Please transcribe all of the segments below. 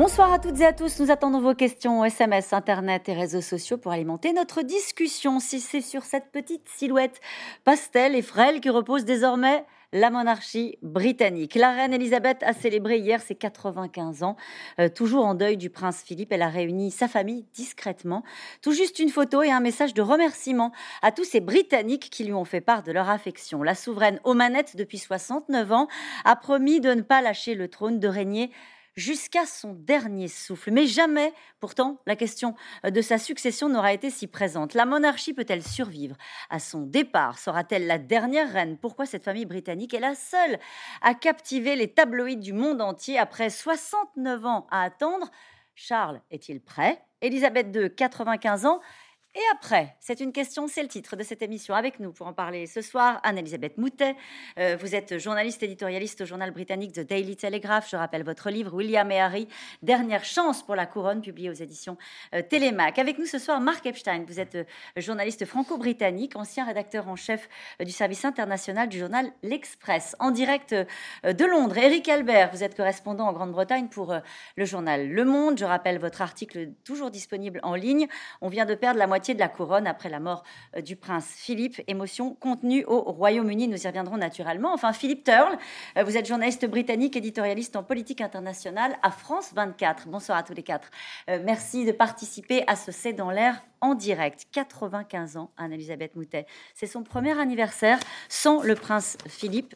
Bonsoir à toutes et à tous. Nous attendons vos questions SMS, Internet et réseaux sociaux pour alimenter notre discussion. Si c'est sur cette petite silhouette pastel et frêle qui repose désormais la monarchie britannique. La reine Elisabeth a célébré hier ses 95 ans. Euh, toujours en deuil du prince Philippe, elle a réuni sa famille discrètement. Tout juste une photo et un message de remerciement à tous ces Britanniques qui lui ont fait part de leur affection. La souveraine aux manettes depuis 69 ans a promis de ne pas lâcher le trône, de régner jusqu'à son dernier souffle. Mais jamais, pourtant, la question euh, de sa succession n'aura été si présente. La monarchie peut-elle survivre à son départ? Sera-t-elle la dernière reine? Pourquoi cette famille britannique est la seule à captiver les tabloïds du monde entier après 69 ans à attendre? Charles est-il prêt? Elisabeth II, 95 ans, et après, c'est une question, c'est le titre de cette émission. Avec nous pour en parler ce soir, Anne-Elisabeth Moutet. Euh, vous êtes journaliste éditorialiste au journal britannique The Daily Telegraph. Je rappelle votre livre William et Harry, Dernière chance pour la couronne, publié aux éditions euh, Télémac. Avec nous ce soir, Mark Epstein. Vous êtes euh, journaliste franco-britannique, ancien rédacteur en chef du service international du journal L'Express. En direct de Londres, Eric Albert. Vous êtes correspondant en Grande-Bretagne pour le journal Le Monde. Je rappelle votre article toujours disponible en ligne. On vient de perdre la moitié de la couronne après la mort euh, du prince Philippe. Émotion contenue au Royaume-Uni, nous y reviendrons naturellement. Enfin, Philippe Turle, euh, vous êtes journaliste britannique, éditorialiste en politique internationale à France 24. Bonsoir à tous les quatre. Euh, merci de participer à ce C'est dans l'air en direct. 95 ans, Anne-Elisabeth Moutet. C'est son premier anniversaire sans le prince Philippe.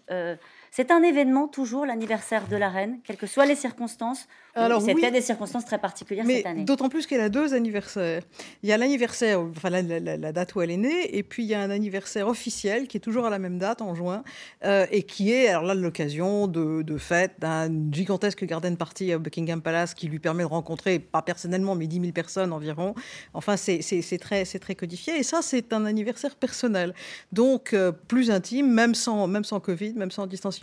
C'est un événement toujours l'anniversaire de la reine, quelles que soient les circonstances. Alors, c'était des circonstances très particulières cette année. D'autant plus qu'elle a deux anniversaires. Il y a l'anniversaire, enfin la, date où elle est née, et puis il y a un anniversaire officiel qui est toujours à la même date, en juin, euh, et qui est alors là l'occasion de, de fête d'un gigantesque garden party à Buckingham Palace qui lui permet de rencontrer, pas personnellement, mais 10 000 personnes environ. Enfin, c'est très, très codifié, et ça, c'est un anniversaire personnel. Donc, euh, plus intime, même sans, même sans Covid, même sans distanciation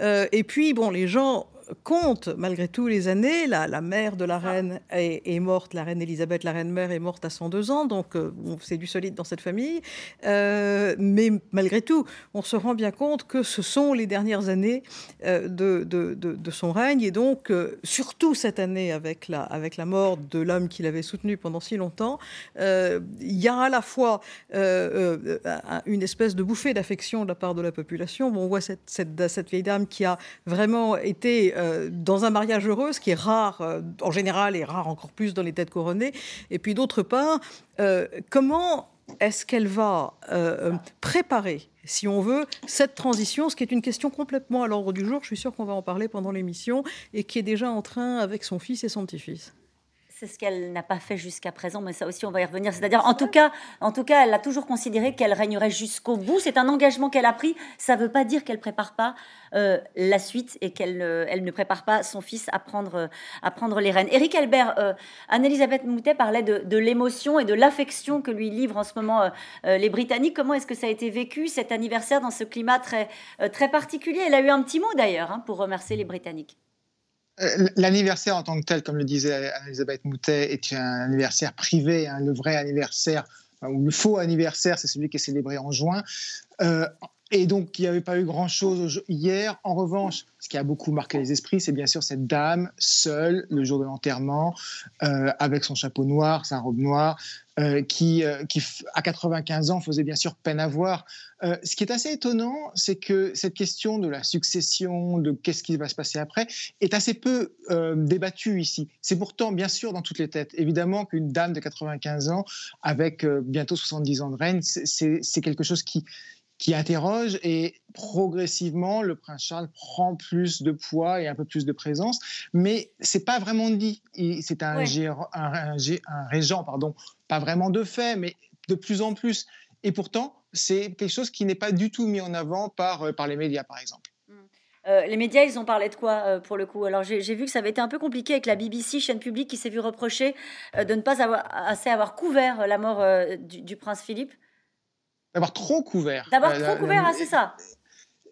euh, et puis, bon, les gens compte, malgré tout, les années. La, la mère de la reine est, morte, la reine Elisabeth, la reine mère, est morte à 102 ans, donc euh, c'est du solide dans cette famille. Euh, mais malgré tout, on se rend bien compte que ce sont les dernières années euh, de, de, de, son règne, et donc, surtout cette année, avec la, avec la mort de l'homme qu'il avait soutenu pendant si longtemps, il y a à la fois une espèce de bouffée d'affection de la part de la population. Bon, on voit cette, cette, cette vieille dame qui a vraiment été euh, dans un mariage heureux, ce qui est rare euh, en général et rare encore plus dans les têtes couronnées. Et puis d'autre part, euh, comment est-ce qu'elle va préparer, si on veut, cette transition, ce qui est une question complètement à l'ordre du jour, je suis sûr qu'on va en parler pendant l'émission, et qui est déjà en train avec son fils et son petit-fils. C'est ce qu'elle n'a pas fait jusqu'à présent, mais ça aussi on va y revenir. C'est-à-dire, en tout cas, en tout cas, elle a toujours considéré qu'elle régnerait jusqu'au bout. C'est un engagement qu'elle a pris. Ça ne veut pas dire qu'elle prépare pas euh, la suite et qu'elle elle ne prépare pas son fils à prendre, à prendre les rênes. Éric Albert, euh, Anne-Elisabeth Moutet parlait de, l'émotion et de l'affection que lui livrent en ce moment euh, les Britanniques. Comment est-ce que ça a été vécu cet anniversaire dans ce climat très, très particulier? Elle a eu un petit mot d'ailleurs hein, pour remercier les Britanniques. Euh, l'anniversaire en tant que tel, comme le disait Elisabeth Moutet, est un anniversaire privé. Hein, le vrai anniversaire, ou le faux anniversaire, c'est celui qui est célébré en juin. Euh, et donc, il n'y avait pas eu grand-chose hier. En revanche, ce qui a beaucoup marqué les esprits, c'est bien sûr cette dame seule le jour de l'enterrement, euh, avec son chapeau noir, sa robe noire, euh, qui, euh, qui, à 95 ans, faisait bien sûr peine à voir. ce qui est assez étonnant, c'est que cette question de la succession, de qu'est-ce qui va se passer après, est assez peu débattue ici. C'est pourtant bien sûr dans toutes les têtes. Évidemment qu'une dame de 95 ans, avec bientôt 70 ans de règne, c'est quelque chose qui qui interroge et progressivement le prince Charles prend plus de poids et un peu plus de présence, mais c'est pas vraiment dit. C'est un, un, un, régent, pardon, pas vraiment de fait, mais de plus en plus. Et pourtant, c'est quelque chose qui n'est pas du tout mis en avant par, euh, par les médias, par exemple. Mmh. Euh, les médias, ils ont parlé de quoi euh, pour le coup? Alors j'ai vu que ça avait été un peu compliqué avec la BBC, chaîne publique, qui s'est vu reprocher de ne pas avoir, assez avoir couvert la mort du, du, prince Philippe. D'avoir trop couvert. D'avoir trop couvert, ah, c'est ça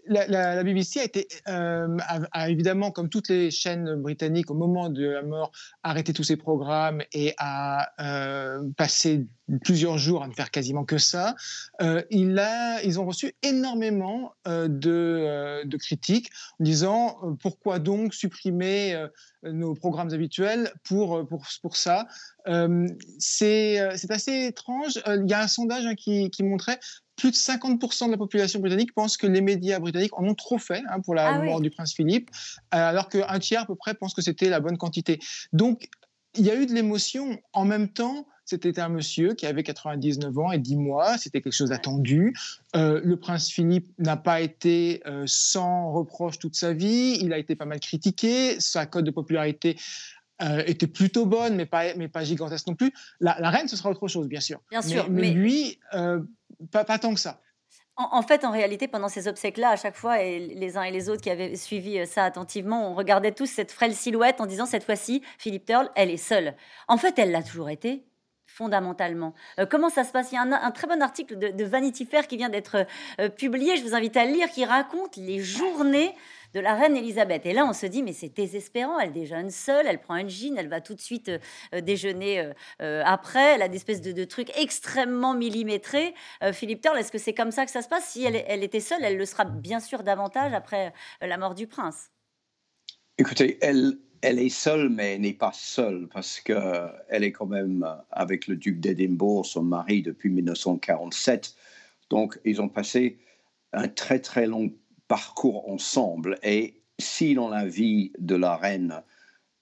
la, BBC a été, euh, évidemment, comme toutes les chaînes britanniques, au moment de la mort, arrêté tous ses programmes et a euh, passé plusieurs jours à ne faire quasiment que ça. Euh, il a, ils ont reçu énormément de, critiques en disant pourquoi donc supprimer nos programmes habituels pour, pour, pour ça. c'est assez étrange. Il y a un sondage hein, qui montrait plus de 50% de la population britannique pense que les médias britanniques en ont trop fait hein, pour la ah mort du prince Philippe, euh, alors qu'un tiers à peu près pense que c'était la bonne quantité. Donc, il y a eu de l'émotion. En même temps, c'était un monsieur qui avait 99 ans et 10 mois, c'était quelque chose d'attendu. Euh, le prince Philippe n'a pas été euh, sans reproche toute sa vie, il a été pas mal critiqué, sa cote de popularité était plutôt bonne, mais pas, mais pas gigantesque non plus. La, reine, ce sera autre chose, bien sûr. Bien sûr, mais, mais lui, pas, tant que ça. En, fait, en réalité, pendant ces obsèques-là, à chaque fois, et les uns et les autres qui avaient suivi euh, ça attentivement, on regardait tous cette frêle silhouette en disant cette fois-ci, Philippe Turle, elle est seule. En fait, elle l'a toujours été fondamentalement. Euh, comment ça se passe? Il y a un, très bon article de, Vanity Fair qui vient d'être euh, publié, je vous invite à le lire, qui raconte les journées de la reine Elisabeth. Et là, on se dit, mais c'est désespérant. Elle déjeune seule, elle prend un jean, elle va tout de suite euh, euh, déjeuner euh, après. Elle a des espèces de, trucs extrêmement millimétrés. Philippe Turle, est-ce que c'est comme ça que ça se passe? Si elle, était seule, elle le sera bien sûr davantage après la mort du prince. Écoutez, elle, elle est seule, mais elle n'est pas seule parce qu'elle est quand même avec le duc d'Édimbourg, son mari, depuis 1947. Donc, ils ont passé un très très long parcours ensemble. Et si dans la vie de la reine,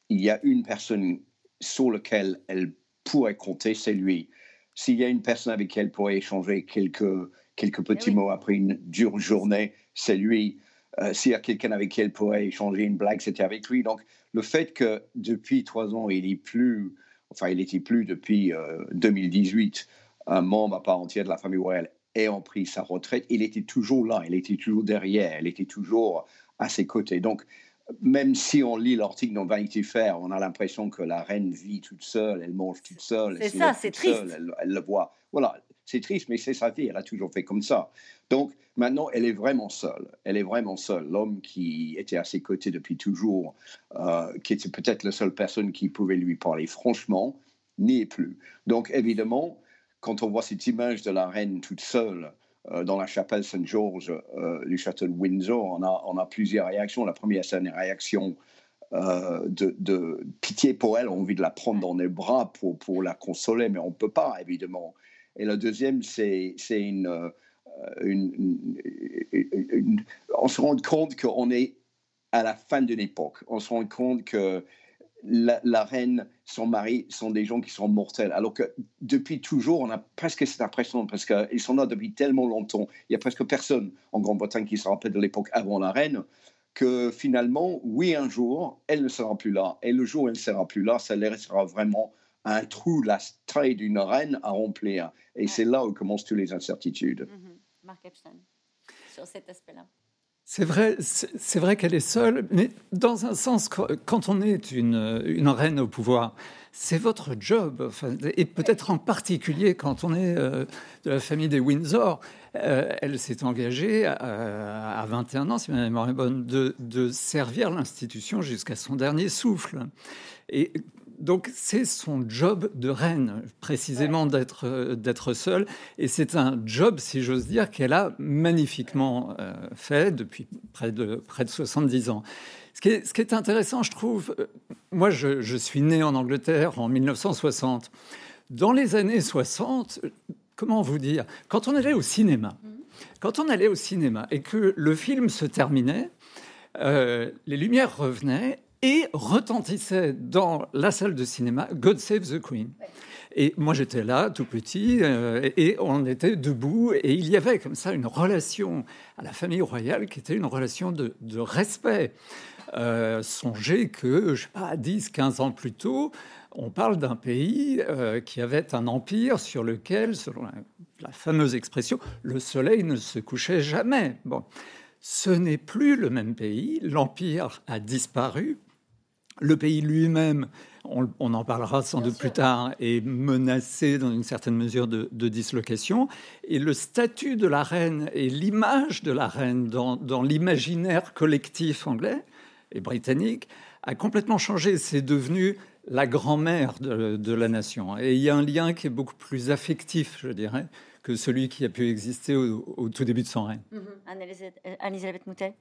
il y a une personne sur laquelle elle pourrait compter, c'est lui. S'il y a une personne avec qui elle pourrait échanger quelques, quelques eh petits mots après une dure journée, c'est lui. Euh, s'il y a quelqu'un avec qui elle pourrait échanger une blague, c'était avec lui. Donc, le fait que depuis trois ans, il n'est plus, enfin, il n'était plus depuis 2018 euh, un membre à part entière de la famille royale ayant pris sa retraite, il était toujours là, il était toujours derrière, il était toujours à ses côtés. Donc, même si on lit l'article dans Vanity Fair, on a l'impression que la reine vit toute seule, elle mange toute seule. C'est ça, c'est triste. elle, le voit. Voilà, c'est triste, mais c'est sa vie, elle a toujours fait comme ça. Donc maintenant, elle est vraiment seule. Elle est vraiment seule. L'homme qui était à ses côtés depuis toujours, euh, qui était peut-être la seule personne qui pouvait lui parler franchement, n'y est plus. Donc évidemment, quand on voit cette image de la reine toute seule euh, dans la chapelle Saint-Georges euh, du château de Windsor, on a, plusieurs réactions. La première, c'est une réaction euh, de, pitié pour elle, envie de la prendre dans les bras pour, la consoler, mais on ne peut pas, évidemment. Et la deuxième, c'est une, On se rend compte qu'on est à la fin d'une époque. On se rend compte que la, reine, son mari sont des gens qui sont mortels. Alors que depuis toujours, on a presque cette impression, parce qu'ils sont là depuis tellement longtemps, il n'y a presque personne en Grande-Bretagne qui se rappelle de l'époque avant la reine, que finalement, oui, un jour, elle ne sera plus là. Et le jour où elle ne sera plus là, ça laissera vraiment un trou, la taille d'une reine à remplir. Et c'est là où commencent toutes les incertitudes. Mark Epstein, sur cet aspect-là. C'est vrai, c'est vrai qu'elle est seule, mais dans un sens, quand on est une, reine au pouvoir, c'est votre job, et peut-être en particulier quand on est euh, de la famille des Windsor. Euh, elle s'est engagée à, à, 21 ans, si ma mémoire est bonne, de, de servir l'institution jusqu'à son dernier souffle. Et donc c'est son job de reine, précisément d'être euh, d'être seule, et c'est un job, si j'ose dire, qu'elle a magnifiquement euh, fait depuis près de près de 70 ans. Ce qui est, ce qui est intéressant, je trouve, euh, moi je, suis né en Angleterre en 1960. Dans les années 60, comment vous dire, quand on allait au cinéma, mmh. quand on allait au cinéma et que le film se terminait, les lumières revenaient et retentissait dans la salle de cinéma God Save the Queen. Et moi, j'étais là, tout petit, euh, et on était debout, et il y avait comme ça une relation à la famille royale qui était une relation de, respect. Euh, songez que, je sais pas, 10, 15 ans plus tôt, on parle d'un pays euh, qui avait un empire sur lequel, selon la, la, fameuse expression, le soleil ne se couchait jamais. Bon, ce n'est plus le même pays, l'empire a disparu, le pays lui-même on, en parlera sans doute plus tard, est menacée dans une certaine mesure de, dislocation. Et le statut de la reine et l'image de la reine dans, dans l'imaginaire collectif anglais et britannique a complètement changé. C'est devenu la grand-mère de, la nation. Et il y a un lien qui est beaucoup plus affectif, je dirais, que celui qui a pu exister au, tout début de son règne. Mm-hmm. Anne-Elisabeth Moutet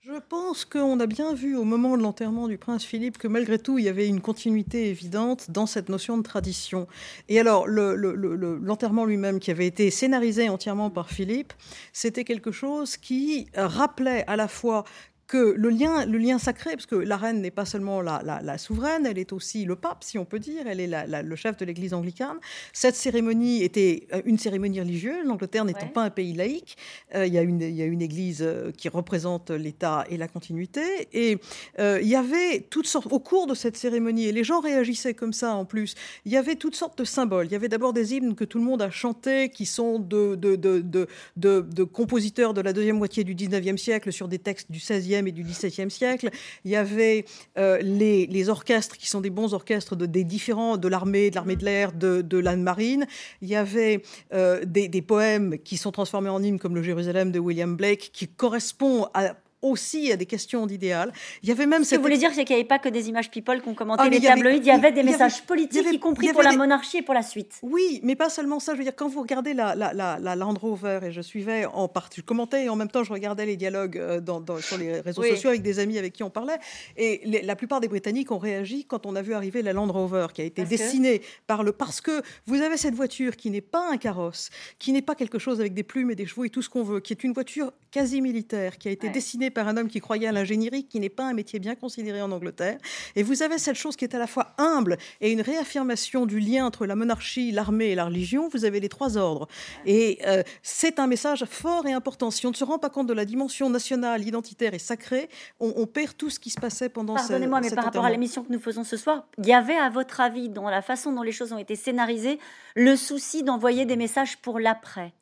je pense qu'on a bien vu au moment de l'enterrement du prince Philippe que malgré tout, il y avait une continuité évidente dans cette notion de tradition. Et alors, l'enterrement lui-même, qui avait été scénarisé entièrement par Philippe, c'était quelque chose qui rappelait à la fois que le lien, le lien sacré, parce que la reine n'est pas seulement la, souveraine, elle est aussi le pape, si on peut dire, elle est le chef de l'Église anglicane. Cette cérémonie était euh, une cérémonie religieuse, l'Angleterre n'étant pas un pays laïque. Euh, il, y a une, il y a une Église euh, qui représente l'État et la continuité. Et il y avait toutes sortes, au cours de cette cérémonie, et les gens réagissaient comme ça en plus, il y avait toutes sortes de symboles. Il y avait d'abord des hymnes que tout le monde a chantés, qui sont de, de, de, de compositeurs de la deuxième moitié du 19e siècle sur des textes du 16e et du XVIIe siècle. Il y avait euh, les, orchestres qui sont des bons orchestres de, des différents, de l'armée, de l'armée de l'air, de, de l'âne marine. Il y avait euh, des, des, poèmes qui sont transformés en hymnes comme le Jérusalem de William Blake, qui correspond à, aussi à des questions d'idéal. Il y avait même. Ce que vous voulez dire, c'est qu'il n'y avait pas que des images people qu'on commentait ah, les tabloïds. Il y avait des messages politiques, y compris pour la monarchie et pour la suite. Oui, mais pas seulement ça. Je veux dire, quand vous regardez la, la, la, Land Rover et je suivais en partie, je commentais et en même temps je regardais les dialogues euh, dans, sur les réseaux sociaux avec des amis avec qui on parlait. Et la plupart des Britanniques ont réagi quand on a vu arriver la Land Rover qui a été dessinée par le parce que vous avez cette voiture qui n'est pas un carrosse, qui n'est pas quelque chose avec des plumes et des chevaux et tout ce qu'on veut, qui est une voiture quasi militaire, qui a été dessinée par un homme qui croyait à l'ingénierie, qui n'est pas un métier bien considéré en Angleterre. Et vous avez cette chose qui est à la fois humble et une réaffirmation du lien entre la monarchie, l'armée et la religion. Vous avez les trois ordres. Et euh, c'est un message fort et important. Si on ne se rend pas compte de la dimension nationale, identitaire et sacrée, on, perd tout ce qui se passait pendant Pardonnez-moi, mais par rapport à l'émission que nous faisons ce soir, il y avait, à votre avis, dans la façon dont les choses ont été scénarisées, le souci d'envoyer des messages pour l'après?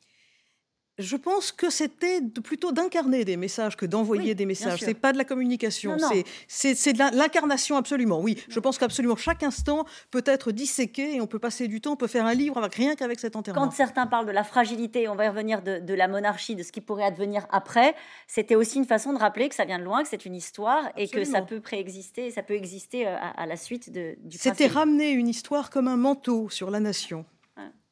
Je pense que c'était plutôt d'incarner des messages que d'envoyer des messages. C'est pas de la communication, c'est de l'incarnation absolument. Oui, je pense qu'absolument chaque instant peut être disséqué et on peut passer du temps, on peut faire un livre avec rien qu'avec cet enterrement. Quand certains parlent de la fragilité, on va y revenir de, la monarchie, de ce qui pourrait advenir après, c'était aussi une façon de rappeler que ça vient de loin, que c'est une histoire et que ça peut préexister, ça peut exister euh, à, la suite de, du. C'était ramener une histoire comme un manteau sur la nation.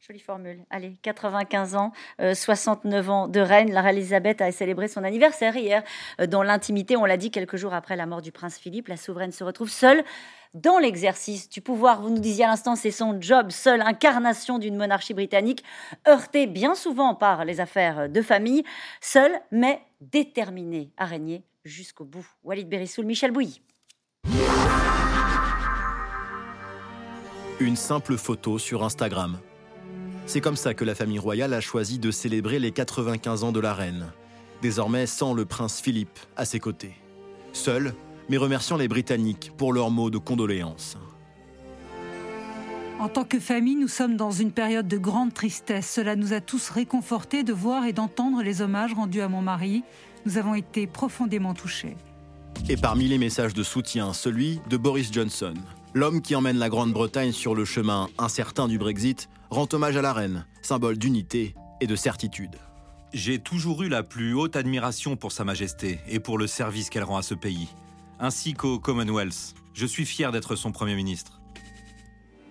Jolie formule. Allez, 95 ans, 69 euh, ans de reine. La reine Elisabeth a célébré son anniversaire hier. Euh, dans l'intimité, on l'a dit, quelques jours après la mort du prince Philippe, la souveraine se retrouve seule dans l'exercice du pouvoir. Vous nous disiez à l'instant, c'est son job, seule incarnation d'une monarchie britannique, heurtée bien souvent par les affaires de famille, seule mais déterminée à régner jusqu'au bout. Walid Berissoul, Michel Bouilly. Une simple photo sur Instagram. C'est comme ça que la famille royale a choisi de célébrer les 95 ans de la reine, désormais sans le prince Philippe à ses côtés. Seul, mais remerciant les Britanniques pour leurs mots de condoléances. En tant que famille, nous sommes dans une période de grande tristesse. Cela nous a tous réconfortés de voir et d'entendre les hommages rendus à mon mari. Nous avons été profondément touchés. Et parmi les messages de soutien, celui de Boris Johnson, l'homme qui emmène la Grande-Bretagne sur le chemin incertain du Brexit rend hommage à la reine, symbole d'unité et de certitude. J'ai toujours eu la plus haute admiration pour Sa Majesté et pour le service qu'elle rend à ce pays, ainsi qu'au Commonwealth. Je suis fier d'être son Premier ministre.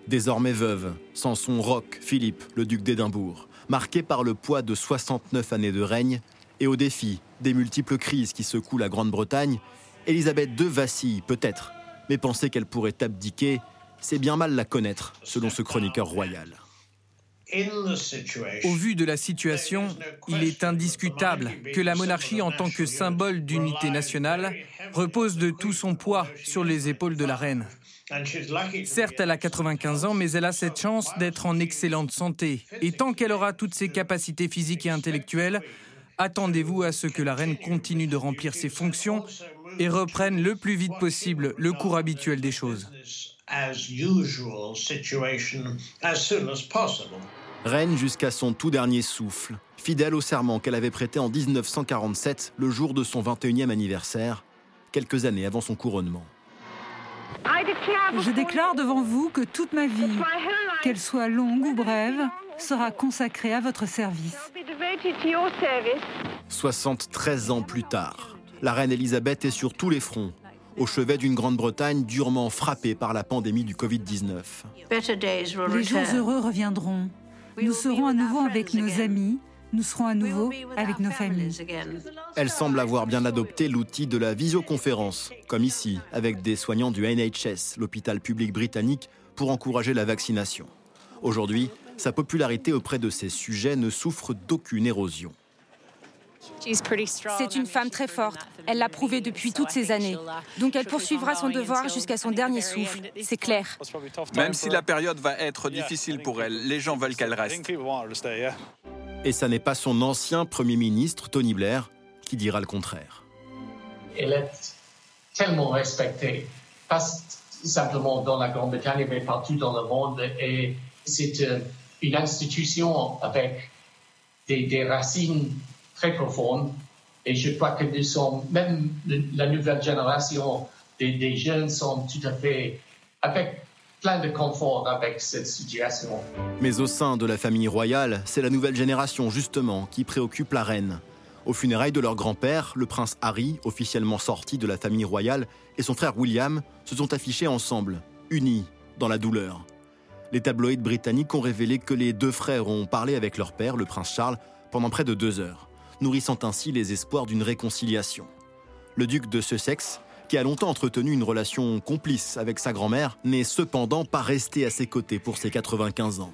Désormais veuve, sans son roc, Philippe, le duc d'Édimbourg, marqué par le poids de 69 années de règne et au défi des multiples crises qui secouent la Grande-Bretagne, Élisabeth II vacille peut-être, mais penser qu'elle pourrait abdiquer, c'est bien mal la connaître, selon ce chroniqueur royal. Au vu de la situation, il est indiscutable que la monarchie en tant que symbole d'unité nationale repose de tout son poids sur les épaules de la reine. Certes, elle a 95 ans, mais elle a cette chance d'être en excellente santé. Et tant qu'elle aura toutes ses capacités physiques et intellectuelles, attendez-vous à ce que la reine continue de remplir ses fonctions et reprenne le plus vite possible le cours habituel des choses. Reine jusqu'à son tout dernier souffle, fidèle au serment qu'elle avait prêté en 1947, le jour de son 21e anniversaire, quelques années avant son couronnement. Je déclare devant vous que toute ma vie, qu'elle soit longue ou brève, sera consacrée à votre service. 73 ans plus tard, la reine Elisabeth est sur tous les fronts, au chevet d'une Grande-Bretagne durement frappée par la pandémie du Covid-19. Les jours heureux reviendront. Nous serons à nouveau avec nos amis, nous serons à nouveau avec nos familles. Elle semble avoir bien adopté l'outil de la visioconférence, comme ici, avec des soignants du NHS, l'hôpital public britannique, pour encourager la vaccination. Aujourd'hui, sa popularité auprès de ces sujets ne souffre d'aucune érosion. C'est une femme très forte. Elle l'a prouvé depuis toutes ces années. Donc elle poursuivra son devoir jusqu'à son dernier souffle. C'est clair. Même si la période va être difficile pour elle, les gens veulent qu'elle reste. Et ça n'est pas son ancien Premier ministre, Tony Blair, qui dira le contraire. Elle est tellement respectée, pas simplement dans la Grande-Bretagne, mais partout dans le monde. Et c'est euh, une institution avec des, des racines très profonde. Et je crois que nous sommes, même la nouvelle génération des, jeunes sont tout à fait avec plein de confort avec cette situation. Mais au sein de la famille royale, c'est la nouvelle génération justement qui préoccupe la reine. Au funérailles de leur grand-père, le prince Harry, officiellement sorti de la famille royale, et son frère William se sont affichés ensemble, unis dans la douleur. Les tabloïds britanniques ont révélé que les deux frères ont parlé avec leur père, le prince Charles, pendant près de deux heures nourrissant ainsi les espoirs d'une réconciliation. Le duc de Sussex, qui a longtemps entretenu une relation complice avec sa grand-mère, n'est cependant pas resté à ses côtés pour ses 95 ans.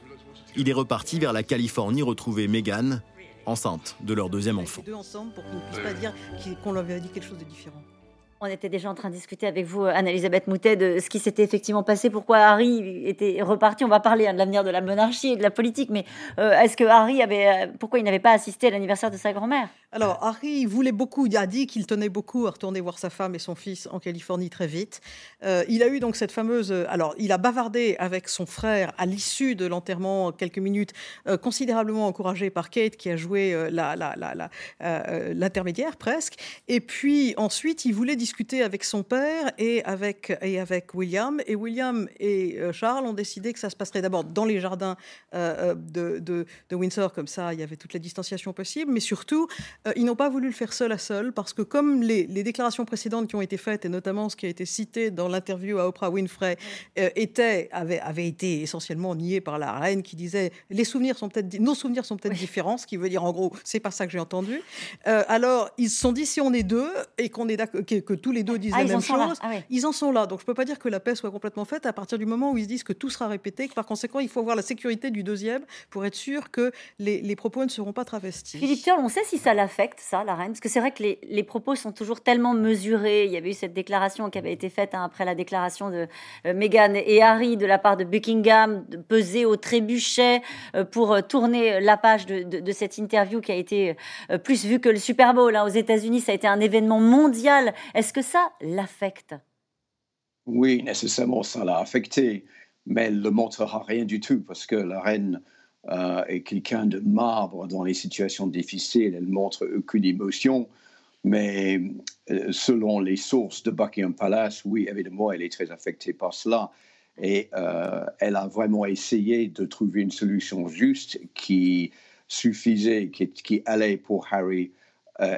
Il est reparti vers la Californie retrouver Meghan, enceinte de leur deuxième enfant. deux ensemble pour qu'on ne puisse pas dire qu'on leur avait dit quelque chose de différent. On était déjà en train de discuter avec vous, Anne-Elisabeth Moutet, de ce qui s'était effectivement passé, pourquoi Harry était reparti. On va parler hein, de l'avenir de la monarchie et de la politique, mais euh, est-ce que Harry avait, euh, pourquoi il n'avait pas assisté à l'anniversaire de sa grand-mère? Alors Harry voulait beaucoup, il a dit qu'il tenait beaucoup à retourner voir sa femme et son fils en Californie très vite. Euh, il a eu donc cette fameuse, alors il a bavardé avec son frère à l'issue de l'enterrement quelques minutes, considérablement encouragé par Kate qui a joué l'intermédiaire la, la, presque. Et puis ensuite il voulait discuter avec son père et avec, et avec William. Et William et euh, Charles ont décidé que ça se passerait d'abord dans les jardins euh, euh, de, de, Windsor, comme ça il y avait toute la distanciation possible. Mais surtout, ils n'ont pas voulu le faire seul à seul, parce que comme les, déclarations précédentes qui ont été faites, et notamment ce qui a été cité dans l'interview à Oprah Winfrey, était, avait, avait été essentiellement nié par la reine qui disait les souvenirs sont peut-être, nos souvenirs sont peut-être différents, ce qui veut dire en gros, c'est pas ça que j'ai entendu. alors, ils se sont dit si on est deux et qu'on est d'accord, que, tous les deux disent ah, la même chose, ah ils en sont là. Donc je peux pas dire que la paix soit complètement faite à partir du moment où ils se disent que tout sera répété, que par conséquent il faut avoir la sécurité du deuxième pour être sûr que les, propos ne seront pas travestis. Philippe Turle, on sait si ça l'affecte, ça, la reine Parce que c'est vrai que les, propos sont toujours tellement mesurés. Il y avait eu cette déclaration qui avait été faite hein, après la déclaration de euh, Meghan et Harry de la part de Buckingham, peser au trébuchet euh, pour euh, tourner la page de, cette interview qui a été plus vue que le Super Bowl hein, aux États-Unis. Ça a été un événement mondial. Est-ce que ça l'affecte? Oui, nécessairement, ça l'a affecté, mais elle ne montrera rien du tout parce que la reine est quelqu'un de marbre dans les situations difficiles. Elle montre aucune émotion, mais euh, selon les sources de Buckingham Palace, oui, évidemment, elle est très affectée par cela. Et euh, elle a vraiment essayé de trouver une solution juste qui suffisait, qui, qui allait pour Harry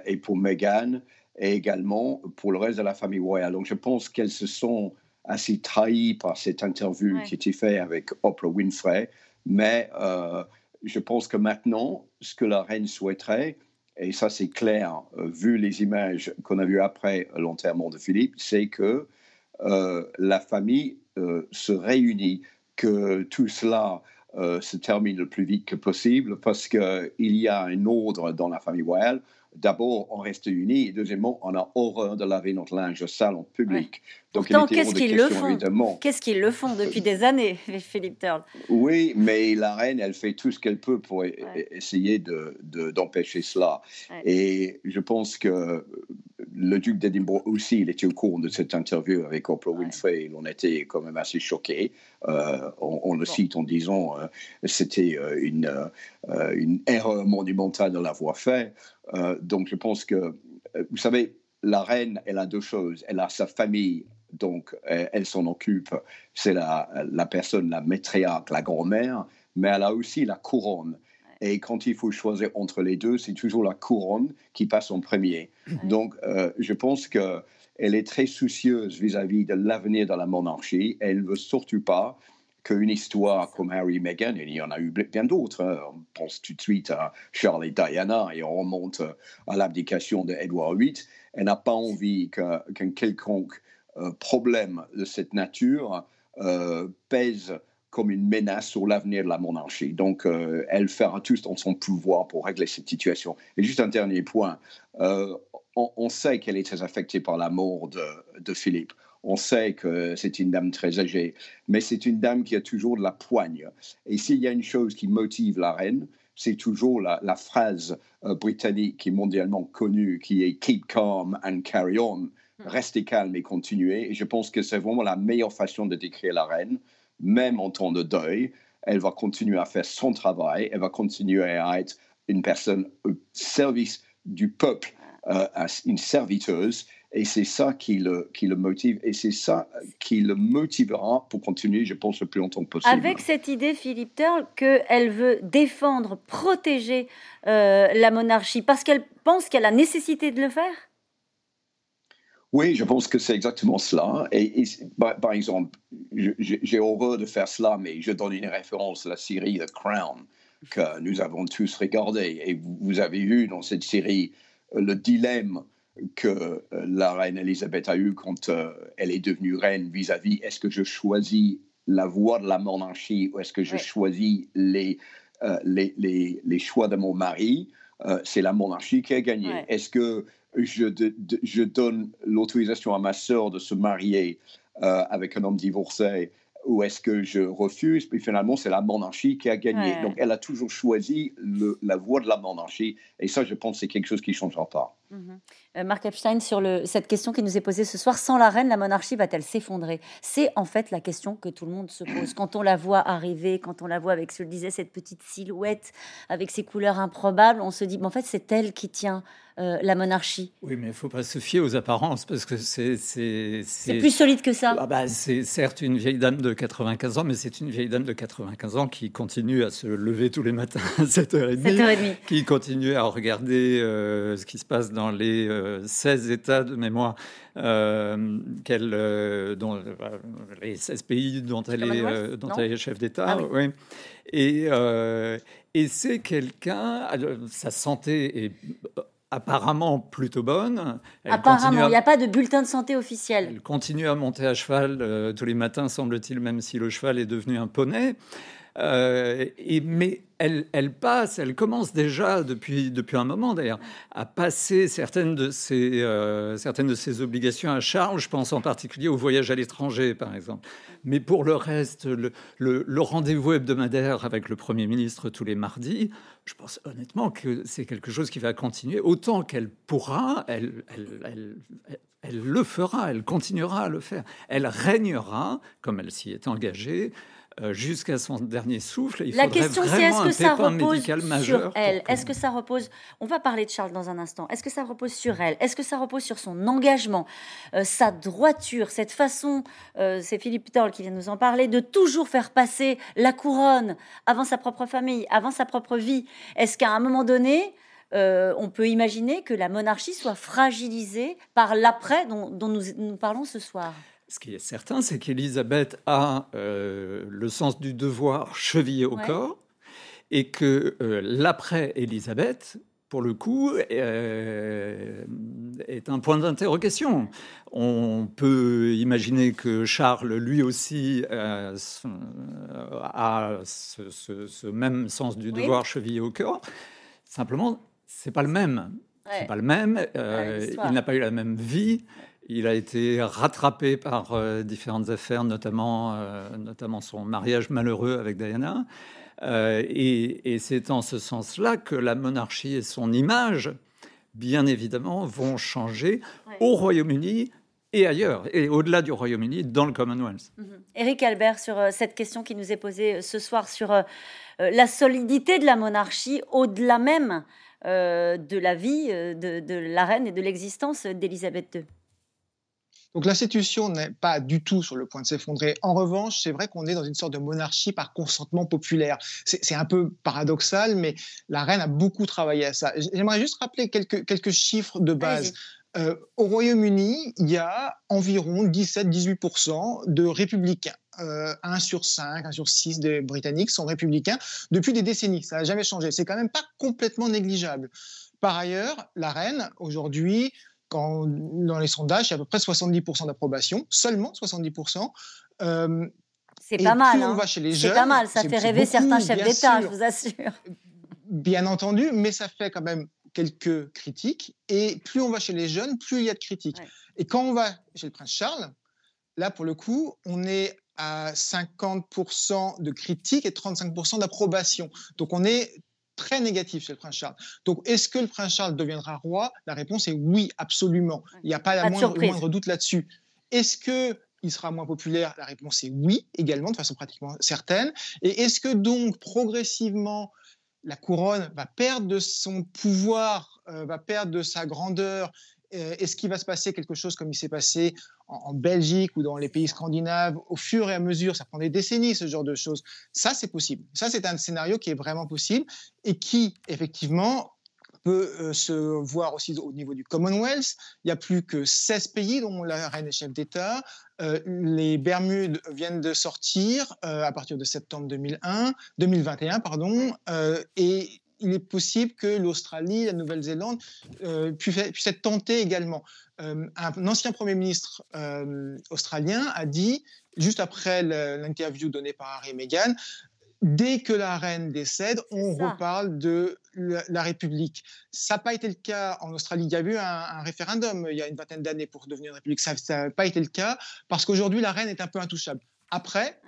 et pour Meghan et également pour le reste de la famille royale. Donc je pense qu'elles se sont assez trahies par cette interview qui était faite avec Oprah Winfrey, mais euh, je pense que maintenant, ce que la reine souhaiterait, et ça c'est clair, euh, vu les images qu'on a vues après l'enterrement de Philippe, c'est que euh, la famille se réunit, que tout cela se termine le plus vite que possible, parce qu'il y a un ordre dans la famille royale d'abord, on reste unis, et deuxièmement, on a horreur de laver notre linge sale en public. Donc, qu'est-ce qu'ils le font? Qu'est-ce qu'ils le font depuis des années, Philippe Turle Oui, mais la reine, elle fait tout ce qu'elle peut pour essayer d'empêcher de, cela. Et je pense que le duc d'Edinburgh aussi, il était au courant de cette interview avec Oprah Winfrey. En était quand même assez choqué. Euh, on, le cite en disant euh, c'était euh, une, une erreur monumentale de l'avoir fait. donc je pense que, vous savez, la reine, elle a deux choses. Elle a sa famille donc elle, s'en occupe, c'est la, la personne, la matriarque, la grand-mère, mais elle a aussi la couronne. Et quand il faut choisir entre les deux, c'est toujours la couronne qui passe en premier. Donc, euh, je pense qu'elle est très soucieuse vis-à-vis de l'avenir de la monarchie. Elle ne veut surtout pas qu'une histoire comme Harry et Meghan, et il y en a eu bien d'autres, hein. on pense tout de suite à Charles et Diana et on remonte à l'abdication d'Edward VIII, elle n'a pas envie qu'un quelconque euh, problème de cette nature euh, pèse comme une menace sur l'avenir de la monarchie. Donc, euh, elle fera tout dans son pouvoir pour régler cette situation. Et juste un dernier point, euh, on, sait qu'elle est très affectée par la mort de, Philippe. On sait que c'est une dame très âgée, mais c'est une dame qui a toujours de la poigne. Et s'il y a une chose qui motive la reine, c'est toujours la, phrase euh, britannique qui est mondialement connue, qui est Keep calm and carry on. Hmm. Restez calme et continuez. Et je pense que c'est vraiment la meilleure façon de décrire la reine même en temps de deuil, elle va continuer à faire son travail, elle va continuer à être une personne au service du peuple, euh, une serviteuse, et c'est ça qui le, qui le motive, et c'est ça qui le motivera pour continuer, je pense, le plus longtemps possible. Avec cette idée, Philippe Turl, qu'elle veut défendre, protéger euh, la monarchie, parce qu'elle pense qu'elle a nécessité de le faire? Oui, je pense que c'est exactement cela. Et, par, exemple, j'ai horreur de faire cela, mais je donne une référence à la série The Crown que nous avons tous regardé. Et vous, avez vu dans cette série euh, le dilemme que euh, la reine Elisabeth a eu quand euh, elle est devenue reine vis-à-vis est-ce que je choisis la voie de la monarchie ou est-ce que je choisis les, les, les, les, choix de mon mari C'est la monarchie qui a gagné. Est-ce que je, donne l'autorisation à ma sœur de se marier euh, avec un homme divorcé ou est-ce que je refuse? Puis finalement, c'est la monarchie qui a gagné. Donc, elle a toujours choisi la voie de la monarchie. Et ça, je pense, c'est quelque chose qui ne changera pas. Mhm. Euh, Marc Epstein, sur le, cette question qui nous est posée ce soir, sans la reine, la monarchie va-t-elle s'effondrer? C'est en fait la question que tout le monde se pose. Quand on la voit arriver, quand on la voit avec, je le disais, cette petite silhouette, avec ses couleurs improbables, on se dit, mais en fait, c'est elle qui tient euh, la monarchie. Oui, mais il ne faut pas se fier aux apparences, parce que c'est... C'est plus solide que ça. Ah bah, c'est certes une vieille dame de 95 ans, mais c'est une vieille dame de 95 ans qui continue à se lever tous les matins à 7h30, 7h30. qui continue à regarder euh, ce qui se passe dans dans les 16 euh, États de mémoire, euh, euh dont, euh, les 16 pays dont elle, est, dont elle est chef d'État. Ah oui. Et, et c'est quelqu'un, sa santé est apparemment plutôt bonne. apparemment, il n'y a pas de bulletin de santé officiel. Elle continue à monter à cheval tous les matins, semble-t-il, même si le cheval est devenu un poney. Euh, et, mais elle, passe, elle commence déjà depuis, depuis un moment d'ailleurs à passer certaines de, ses, euh, certaines de ses obligations à charge. Je pense en particulier au voyage à l'étranger, par exemple. Mais pour le reste, le, le, rendez-vous hebdomadaire avec le Premier ministre tous les mardis, je pense honnêtement que c'est quelque chose qui va continuer. Autant qu'elle pourra, elle, elle, elle, le fera, elle continuera à le faire. Elle régnera, comme elle s'y est engagée, jusqu'à son dernier souffle. Il La question c'est est-ce que ça repose sur elle Est-ce que ça repose On va parler de Charles dans un instant. Est-ce que ça repose sur elle Est-ce que ça repose sur son engagement, euh, sa droiture, cette façon euh, C'est Philippe Toll qui vient nous en parler de toujours faire passer la couronne avant sa propre famille, avant sa propre vie. Est-ce qu'à un moment donné on peut imaginer que la monarchie soit fragilisée par l'après dont, nous parlons ce soir. Ce qui est certain, c'est qu'Élisabeth a euh, le sens du devoir chevillé au corps et que euh, l'après-Élisabeth, pour le coup, euh, est un point d'interrogation. On peut imaginer que Charles, lui aussi, a ce, même sens du devoir chevillé au corps. Simplement, c'est pas le même. C'est pas le même. il n'a pas eu la même vie. Il a été rattrapé par euh, différentes affaires, notamment, euh, notamment son mariage malheureux avec Diana. Euh, et, c'est en ce sens-là que la monarchie et son image, bien évidemment, vont changer au Royaume-Uni et ailleurs, et au-delà du Royaume-Uni, dans le Commonwealth. Éric mhm. Albert, sur cette question qui nous est posée ce soir sur la solidité de la monarchie, au-delà même de la vie de, de la reine et de l'existence d'Élisabeth II. Donc l'institution n'est pas du tout sur le point de s'effondrer. En revanche, c'est vrai qu'on est dans une sorte de monarchie par consentement populaire. C'est un peu paradoxal, mais la reine a beaucoup travaillé à ça. J'aimerais juste rappeler quelques, quelques chiffres de base. Euh, au Royaume-Uni, il y a environ 17-18% de républicains. Euh, 1 sur 5, 1 sur 6 des Britanniques sont républicains depuis des décennies. Ça n'a jamais changé. C'est quand même pas complètement négligeable. Par ailleurs, la reine, aujourd'hui, dans les sondages, il y a à peu près 70% d'approbation, seulement 70%. Euh, c'est pas mal. Hein. C'est pas mal, ça fait rêver certains chefs d'État, je vous assure. Bien entendu, mais ça fait quand même quelques critiques. Et plus on va chez les jeunes, plus il y a de critiques. Et quand on va chez le prince Charles, là, pour le coup, on est à 50% de critiques et 35% d'approbation. Donc on est très négatif chez le prince Charles. Donc, est-ce que le prince Charles deviendra roi? La réponse est oui, absolument. Il n'y a pas, la moindre, le moindre doute là-dessus. Est-ce que il sera moins populaire? La réponse est oui, également, de façon pratiquement certaine. Et est-ce que donc, progressivement, la couronne va perdre de son pouvoir, euh, va perdre de sa grandeur Est-ce qu'il va se passer quelque chose comme il s'est passé en, Belgique ou dans les pays scandinaves au fur et à mesure? Ça prend des décennies, ce genre de choses. Ça, c'est possible. Ça, c'est un scénario qui est vraiment possible et qui, effectivement, peut euh, se voir aussi au niveau du Commonwealth. Il n'y a plus que 16 pays dont la reine est chef d'État. Euh, les Bermudes viennent de sortir à partir de septembre 2001, 2021, pardon, et il est possible que l'Australie, la Nouvelle-Zélande euh, puissent, être tentées également. Euh, un ancien Premier ministre euh, australien a dit, juste après l'interview donnée par Harry et Meghan, dès que la reine décède, on reparle de la, République. Ça n'a pas été le cas en Australie. Il y a eu un, référendum il y a une vingtaine d'années pour devenir une République. Ça n'a pas été le cas parce qu'aujourd'hui, la reine est un peu intouchable. Après,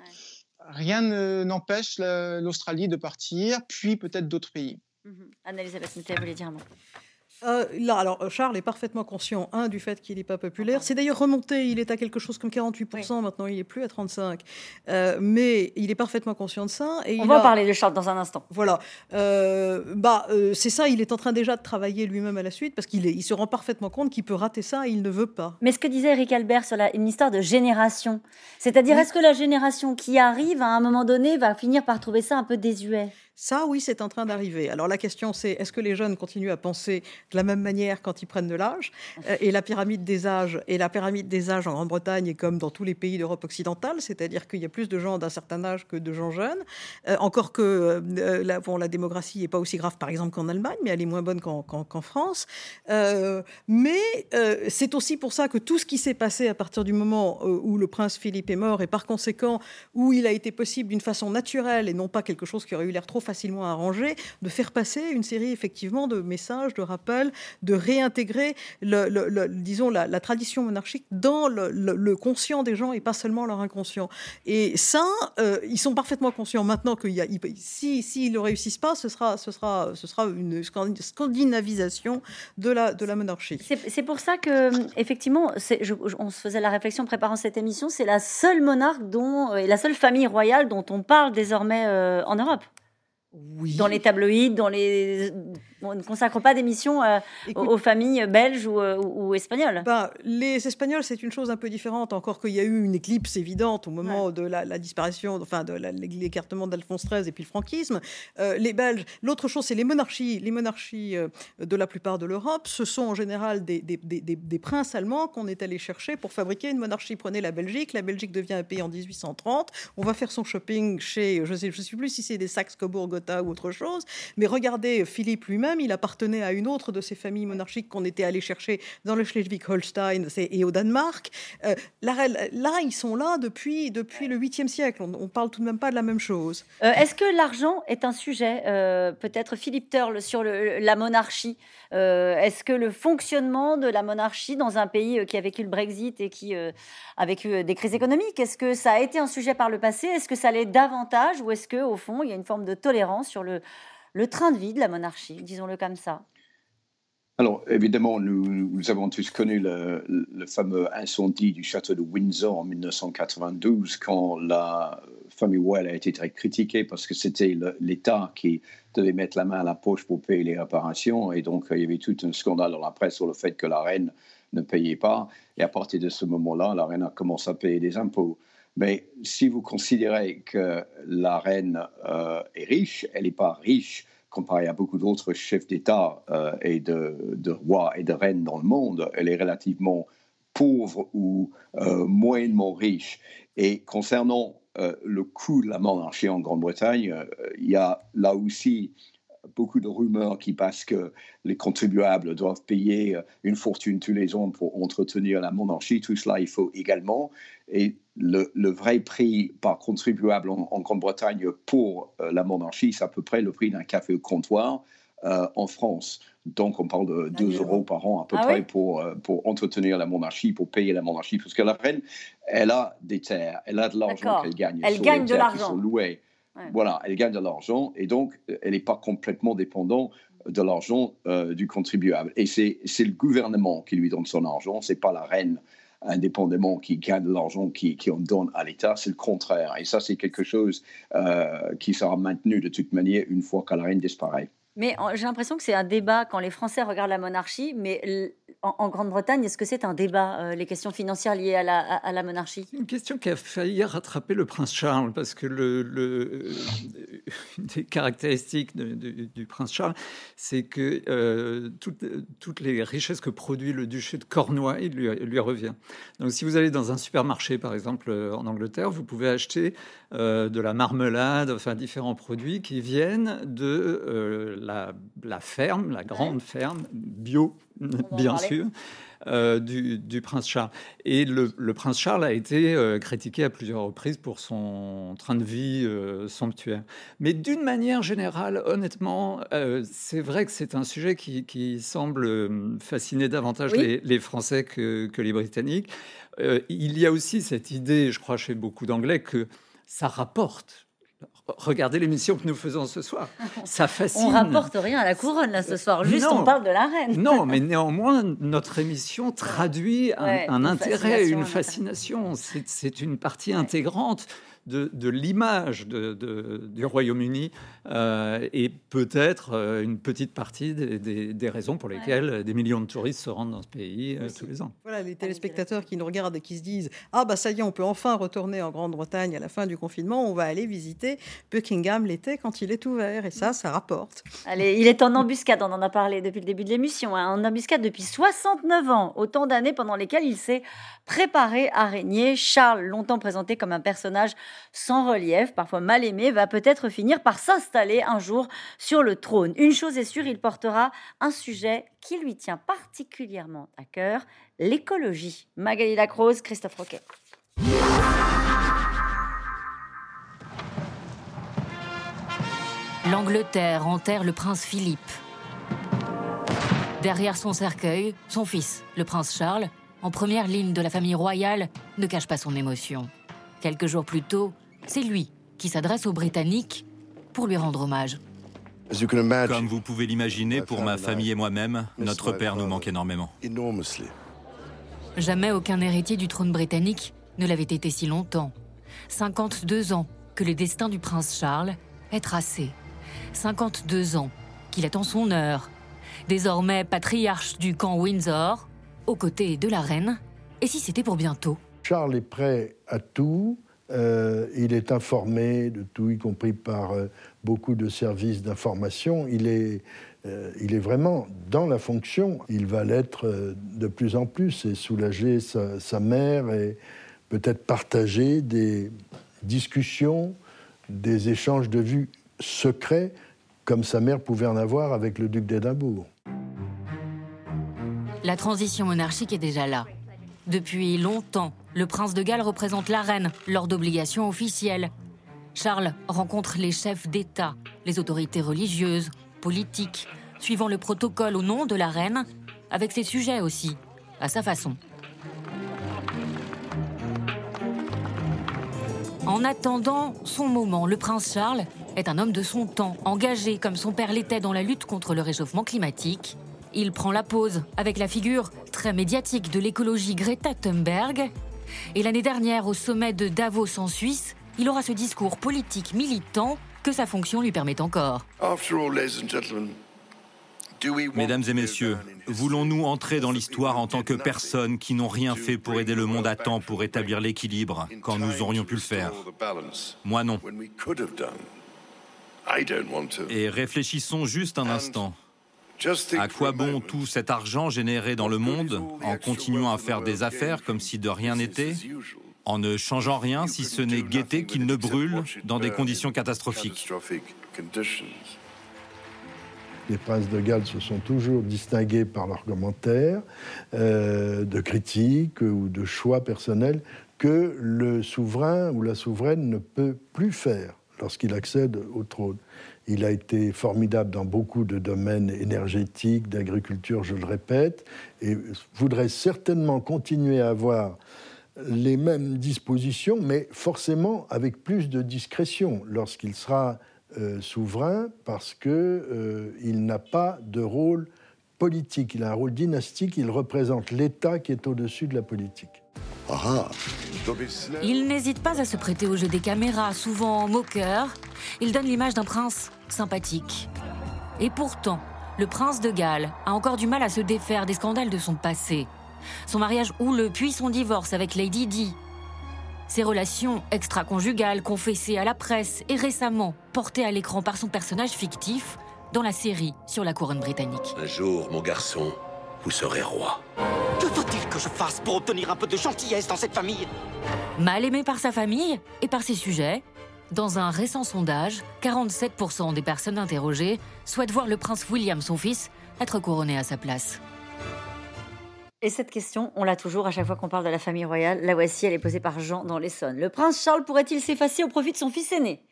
rien n'empêche l'Australie de partir, puis peut-être d'autres pays. Mmh Anne-Elisabeth vous voulez dire un mot? Euh, là, alors euh, Charles est parfaitement conscient, un, du fait qu'il n'est pas populaire. C'est d'ailleurs remonté, il est à quelque chose comme 48%, maintenant il n'est plus à 35%. Euh, mais il est parfaitement conscient de ça. Et On va parler de Charles dans un instant. Voilà. bah, c'est ça, il est en train déjà de travailler lui-même à la suite, parce qu'il il se rend parfaitement compte qu'il peut rater ça et il ne veut pas. Mais ce que disait Eric Albert sur une histoire de génération, c'est-à-dire est-ce que la génération qui arrive, à un moment donné, va finir par trouver ça un peu désuet? Ça, oui, c'est en train d'arriver. Alors la question, c'est est-ce que les jeunes continuent à penser de la même manière quand ils prennent de l'âge euh, Et la pyramide des âges, et la pyramide des âges en Grande-Bretagne est comme dans tous les pays d'Europe occidentale, c'est-à-dire qu'il y a plus de gens d'un certain âge que de gens jeunes. Euh, encore que euh, la, bon, la démographie n'est pas aussi grave, par exemple, qu'en Allemagne, mais elle est moins bonne qu'en France. mais c'est aussi pour ça que tout ce qui s'est passé à partir du moment où le prince Philippe est mort, et par conséquent où il a été possible d'une façon naturelle et non pas quelque chose qui aurait eu l'air trop facilement arrangé, de faire passer une série effectivement de messages, de rappels, de réintégrer, le, disons, la, tradition monarchique dans le, conscient des gens et pas seulement leur inconscient. Et ça, euh, ils sont parfaitement conscients maintenant que si s'ils ne réussissent pas, ce sera, ce sera, ce sera une scandinavisation de la, de la monarchie. C'est pour ça que, effectivement, on se faisait la réflexion en préparant cette émission, c'est la seule monarque dont, euh, et la seule famille royale dont on parle désormais euh, en Europe. Dans les tabloïds, dans les on ne consacre pas d'émissions euh, aux familles belges ou, euh, espagnoles. Bah, les Espagnols, c'est une chose un peu différente, encore qu'il y a eu une éclipse évidente au moment de la, disparition, enfin de l'écartement d'Alphonse XIII et puis le franquisme. Euh, les Belges, l'autre chose, c'est les monarchies. Les monarchies de la plupart de l'Europe, ce sont en général des, des, princes allemands qu'on est allé chercher pour fabriquer une monarchie. Prenez la Belgique, la Belgique devient un pays en 1830. On va faire son shopping chez, je ne sais, je sais plus si c'est des Saxe-Cobourg-Gotha ou autre chose, mais regardez Philippe lui-même il appartenait à une autre de ces familles monarchiques qu'on était allé chercher dans le Schleswig-Holstein et au Danemark. Euh, là, ils sont là depuis, depuis le 8e siècle. On ne parle tout de même pas de la même chose. Euh, est-ce que l'argent est un sujet euh, Peut-être Philippe Turle sur la monarchie. Est-ce que le fonctionnement de la monarchie dans un pays qui a vécu le Brexit et qui a vécu des crises économiques, est-ce que ça a été un sujet par le passé? Est-ce que ça l'est davantage Ou est-ce qu'au fond, il y a une forme de tolérance sur le, le train de vie de la monarchie, disons-le comme ça alors, évidemment, nous, avons tous connu le, fameux incendie du château de Windsor en 1992, quand la famille royale a été très critiquée parce que c'était l'État qui devait mettre la main à la poche pour payer les réparations. Et donc, il y avait tout un scandale dans la presse sur le fait que la reine ne payait pas. Et à partir de ce moment-là, la reine a commencé à payer des impôts. Mais si vous considérez que la reine euh, est riche, elle n'est pas riche comparée à beaucoup d'autres chefs d'État euh, et de, rois et de reines dans le monde. Elle est relativement pauvre ou euh, moyennement riche. Et concernant le coût de la monarchie en Grande-Bretagne, il y a là aussi beaucoup de rumeurs qui passent que les contribuables doivent payer une fortune tous les ans pour entretenir la monarchie. Tout cela, il faut également. Et le, vrai prix par contribuable en, Grande-Bretagne pour euh, la monarchie, c'est à peu près le prix d'un café au comptoir euh, en France. Donc, on parle de 2 euros par an à peu ah près pour, euh, pour entretenir la monarchie, pour payer la monarchie. Parce que la reine, elle a des terres, elle a de l'argent qu'elle gagne. Elle gagne de l'argent. Voilà, elle gagne de l'argent et donc elle n'est pas complètement dépendante de l'argent du contribuable. Et c'est le gouvernement qui lui donne son argent, c'est pas la reine indépendamment qui gagne de l'argent qui, qui en donne à l'État, c'est le contraire. Et ça, c'est quelque chose euh, qui sera maintenu de toute manière une fois que la reine disparaît. Mais j'ai l'impression que c'est un débat quand les Français regardent la monarchie, mais en, Grande-Bretagne, est-ce que c'est un débat, euh, les questions financières liées à la, à, la monarchie? Une question qui a failli rattraper le prince Charles, parce que le, le une des caractéristiques du prince Charles, c'est que euh, toutes, toutes, les richesses que produit le duché de Cornouailles lui, lui revient. Donc si vous allez dans un supermarché, par exemple, euh, en Angleterre, vous pouvez acheter de la marmelade, enfin différents produits qui viennent de la, ferme, la grande ferme bio, bien sûr. Euh, du, prince Charles. Et le, prince Charles a été euh, critiqué à plusieurs reprises pour son train de vie euh, somptuaire. Mais d'une manière générale, honnêtement, c'est vrai que c'est un sujet qui, semble fasciner davantage les, Français que, que les Britanniques. il y a aussi cette idée, je crois, chez beaucoup d'Anglais, que ça rapporte Regardez l'émission que nous faisons ce soir. Ça fascine. On rapporte rien à la couronne là ce soir. Juste on parle de la reine. Non, mais néanmoins notre émission traduit un, intérêt, une fascination. C'est une partie intégrante de, l'image du Royaume-Uni euh, et peut-être euh, une petite partie des, raisons pour lesquelles des millions de touristes se rendent dans ce pays euh, tous les ans. Voilà, les téléspectateurs qui nous regardent et qui se disent Ah, bah ça y est, on peut enfin retourner en Grande-Bretagne à la fin du confinement, on va aller visiter Buckingham l'été quand il est ouvert. Et ça, ça rapporte. Allez, il est en embuscade, on en a parlé depuis le début de l'émission, hein, en embuscade depuis 69 ans, autant d'années pendant lesquelles il s'est préparé à régner. Charles, longtemps présenté comme un personnage sans relief, parfois mal aimé, va peut-être finir par s'installer un jour sur le trône. Une chose est sûre, il portera un sujet qui lui tient particulièrement à cœur, l'écologie. Magali Lacrose, Christophe Roquet. L'Angleterre enterre le prince Philippe. Derrière son cercueil, son fils, le prince Charles, en première ligne de la famille royale, ne cache pas son émotion. Quelques jours plus tôt, c'est lui qui s'adresse aux Britanniques pour lui rendre hommage. Comme vous pouvez l'imaginer, pour ma famille et moi-même, notre père nous manque énormément. Jamais aucun héritier du trône britannique ne l'avait été si longtemps. 52 ans que le destin du prince Charles est tracé. 52 ans qu'il attend son heure. Désormais patriarche du camp Windsor, aux côtés de la reine. Et si c'était pour bientôt? Charles est prêt à tout euh, il est informé de tout, y compris par euh, beaucoup de services d'information. Il est, euh, il est vraiment dans la fonction. Il va l'être de plus en plus et soulager sa, sa mère et peut-être partager des discussions, des échanges de vues secrets comme sa mère pouvait en avoir avec le duc d'Édimbourg. La transition monarchique est déjà là. Depuis longtemps, le prince de Galles représente la reine lors d'obligations officielles. Charles rencontre les chefs d'État, les autorités religieuses, politiques, suivant le protocole au nom de la reine, avec ses sujets aussi, à sa façon. En attendant son moment, le prince Charles est un homme de son temps, engagé comme son père l'était dans la lutte contre le réchauffement climatique. Il prend la pause avec la figure très médiatique de l'écologie Greta Thunberg et l'année dernière, au sommet de Davos en Suisse, il aura ce discours politique militant que sa fonction lui permet encore. Mesdames et messieurs, voulons-nous entrer dans l'histoire en tant que personnes qui n'ont rien fait pour aider le monde à temps pour établir l'équilibre quand nous aurions pu le faire Moi non. Et réfléchissons juste un instant. À quoi bon tout cet argent généré dans le monde en continuant à faire des affaires comme si de rien n'était en ne changeant rien si ce n'est guetter qu'il ne brûle dans des conditions catastrophiques. Les princes de Galles se sont toujours distingués par leurs commentaires, euh, de critiques ou de choix personnels que le souverain ou la souveraine ne peut plus faire lorsqu'il accède au trône. Il a été formidable dans beaucoup de domaines énergétiques, d'agriculture, je le répète, et voudrait certainement continuer à avoir les mêmes dispositions, mais forcément avec plus de discrétion lorsqu'il sera euh, souverain, parce qu'il euh, n'a pas de rôle politique, il a un rôle dynastique, il représente l'État qui est au-dessus de la politique. Ah. Il n'hésite pas à se prêter au jeu des caméras, souvent moqueur. Il donne l'image d'un prince sympathique. Et pourtant, le prince de Galles a encore du mal à se défaire des scandales de son passé son mariage houleux, puis son divorce avec Lady Di. Ses relations extra-conjugales confessées à la presse et récemment portées à l'écran par son personnage fictif dans la série sur la couronne britannique. Un jour, mon garçon, vous serez roi. Que faut-il que je fasse pour obtenir un peu de gentillesse dans cette famille? Mal aimé par sa famille et par ses sujets, dans un récent sondage, 47% des personnes interrogées souhaitent voir le prince William, son fils, être couronné à sa place. Et cette question, on l'a toujours à chaque fois qu'on parle de la famille royale. La voici, elle est posée par Jean dans l'Essonne. Le prince Charles pourrait-il s'effacer au profit de son fils aîné?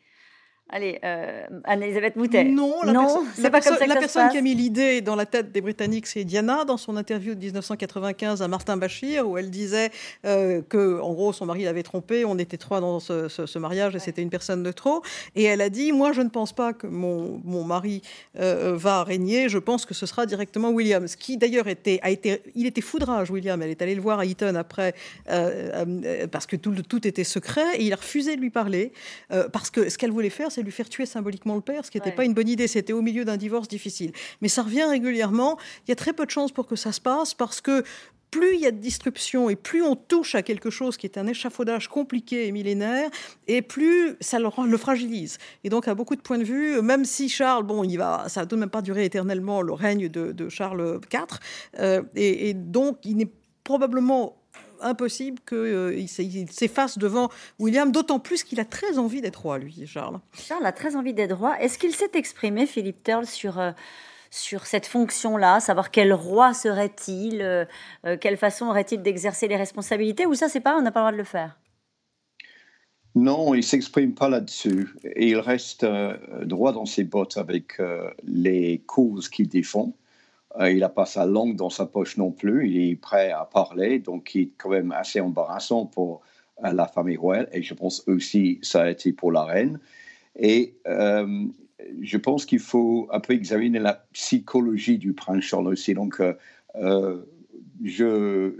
Allez, euh, Anne-Elisabeth Moutet. Non, la, pas comme ça personne qui a mis l'idée dans la tête des Britanniques, c'est Diana, dans son interview de 1995 à Martin Bachir, où elle disait euh, que, en gros, son mari l'avait trompée, on était trois dans ce, mariage et c'était une personne de trop. Et elle a dit Moi, je ne pense pas que mon, mon mari euh, va régner, je pense que ce sera directement William. Ce qui d'ailleurs était, a été. Il était foudrage, William. Elle est allée le voir à Eton après, parce que tout, tout était secret, et il a refusé de lui parler, parce que ce qu'elle voulait faire, c'est lui faire tuer symboliquement le père, ce qui n'était pas une bonne idée. C'était au milieu d'un divorce difficile. Mais ça revient régulièrement. Il y a très peu de chances pour que ça se passe parce que plus il y a de disruption et plus on touche à quelque chose qui est un échafaudage compliqué et millénaire, et plus ça le, le fragilise. Et donc, à beaucoup de points de vue, même si Charles, bon, il va, ça va tout de même pas durer éternellement le règne de, Charles IV, euh, et, et donc il n'est probablement impossible qu'il euh, s'efface devant William, d'autant plus qu'il a très envie d'être roi, lui, Charles. Charles a très envie d'être roi. Est-ce qu'il s'est exprimé, Philippe Turle, sur... Euh, sur cette fonction-là, savoir quel roi serait-il, euh, quelle façon aurait-il d'exercer les responsabilités, ou ça, c'est pas, on n'a pas le droit de le faire? Non, il s'exprime pas là-dessus. Et il reste droit dans ses bottes avec les causes qu'il défend. Euh, il n'a pas sa langue dans sa poche non plus. Il est prêt à parler, donc il est quand même assez embarrassant pour euh, la famille royale. Et je pense aussi ça a été pour la reine. Et euh, je pense qu'il faut un peu examiner la psychologie du prince Charles aussi. Donc, je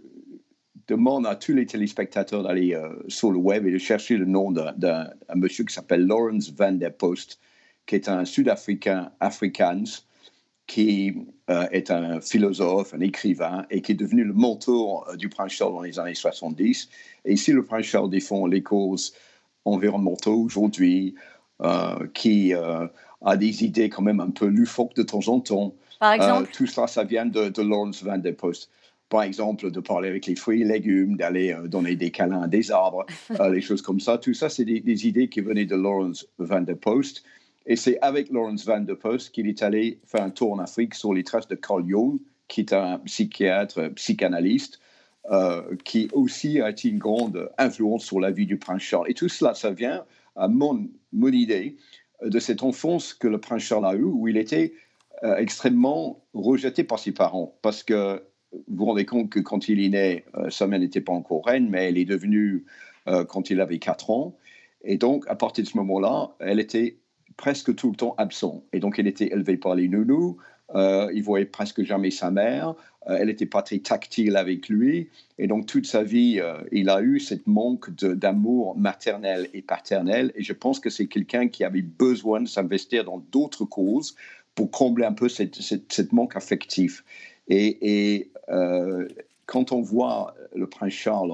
demande à tous les téléspectateurs d'aller sur le web et de chercher le nom d'un monsieur qui s'appelle Lawrence Van der Post, qui est un Sud-Africain, Afrikaans, qui euh, est un philosophe, un écrivain, et qui est devenu le mentor euh, du prince Charles dans les années 70. Et ici, le prince Charles défend les causes environnementales aujourd'hui, euh, qui a des idées quand même un peu loufoques de temps en temps. Par exemple Tout ça, ça vient de, de, Lawrence van der Post. Par exemple, de parler avec les fruits et légumes, d'aller donner des câlins à des arbres, les choses comme ça. Tout ça, c'est des, des, idées qui venaient de Lawrence van der Post. Et c'est avec Lawrence Van der Post qu'il est allé faire un tour en Afrique sur les traces de Carl Jung, qui est un psychiatre, psychanalyste, euh, qui aussi a été une grande influence sur la vie du prince Charles. Et tout cela, ça vient à mon, idée de cette enfance que le prince Charles a eue, où il était euh, extrêmement rejeté par ses parents. Parce que vous vous rendez compte que quand il est né, euh, sa mère n'était pas encore reine, mais elle est devenue quand il avait 4 ans. Et donc, à partir de ce moment-là, elle était presque tout le temps absent. Et donc, il était élevé par les nounous. Euh, il voyait presque jamais sa mère. elle n'était pas très tactile avec lui. Et donc, toute sa vie, il a eu cette manque d'amour maternel et paternel. Et je pense que c'est quelqu'un qui avait besoin de s'investir dans d'autres causes pour combler un peu cette, manque affectif. Et quand on voit le prince Charles,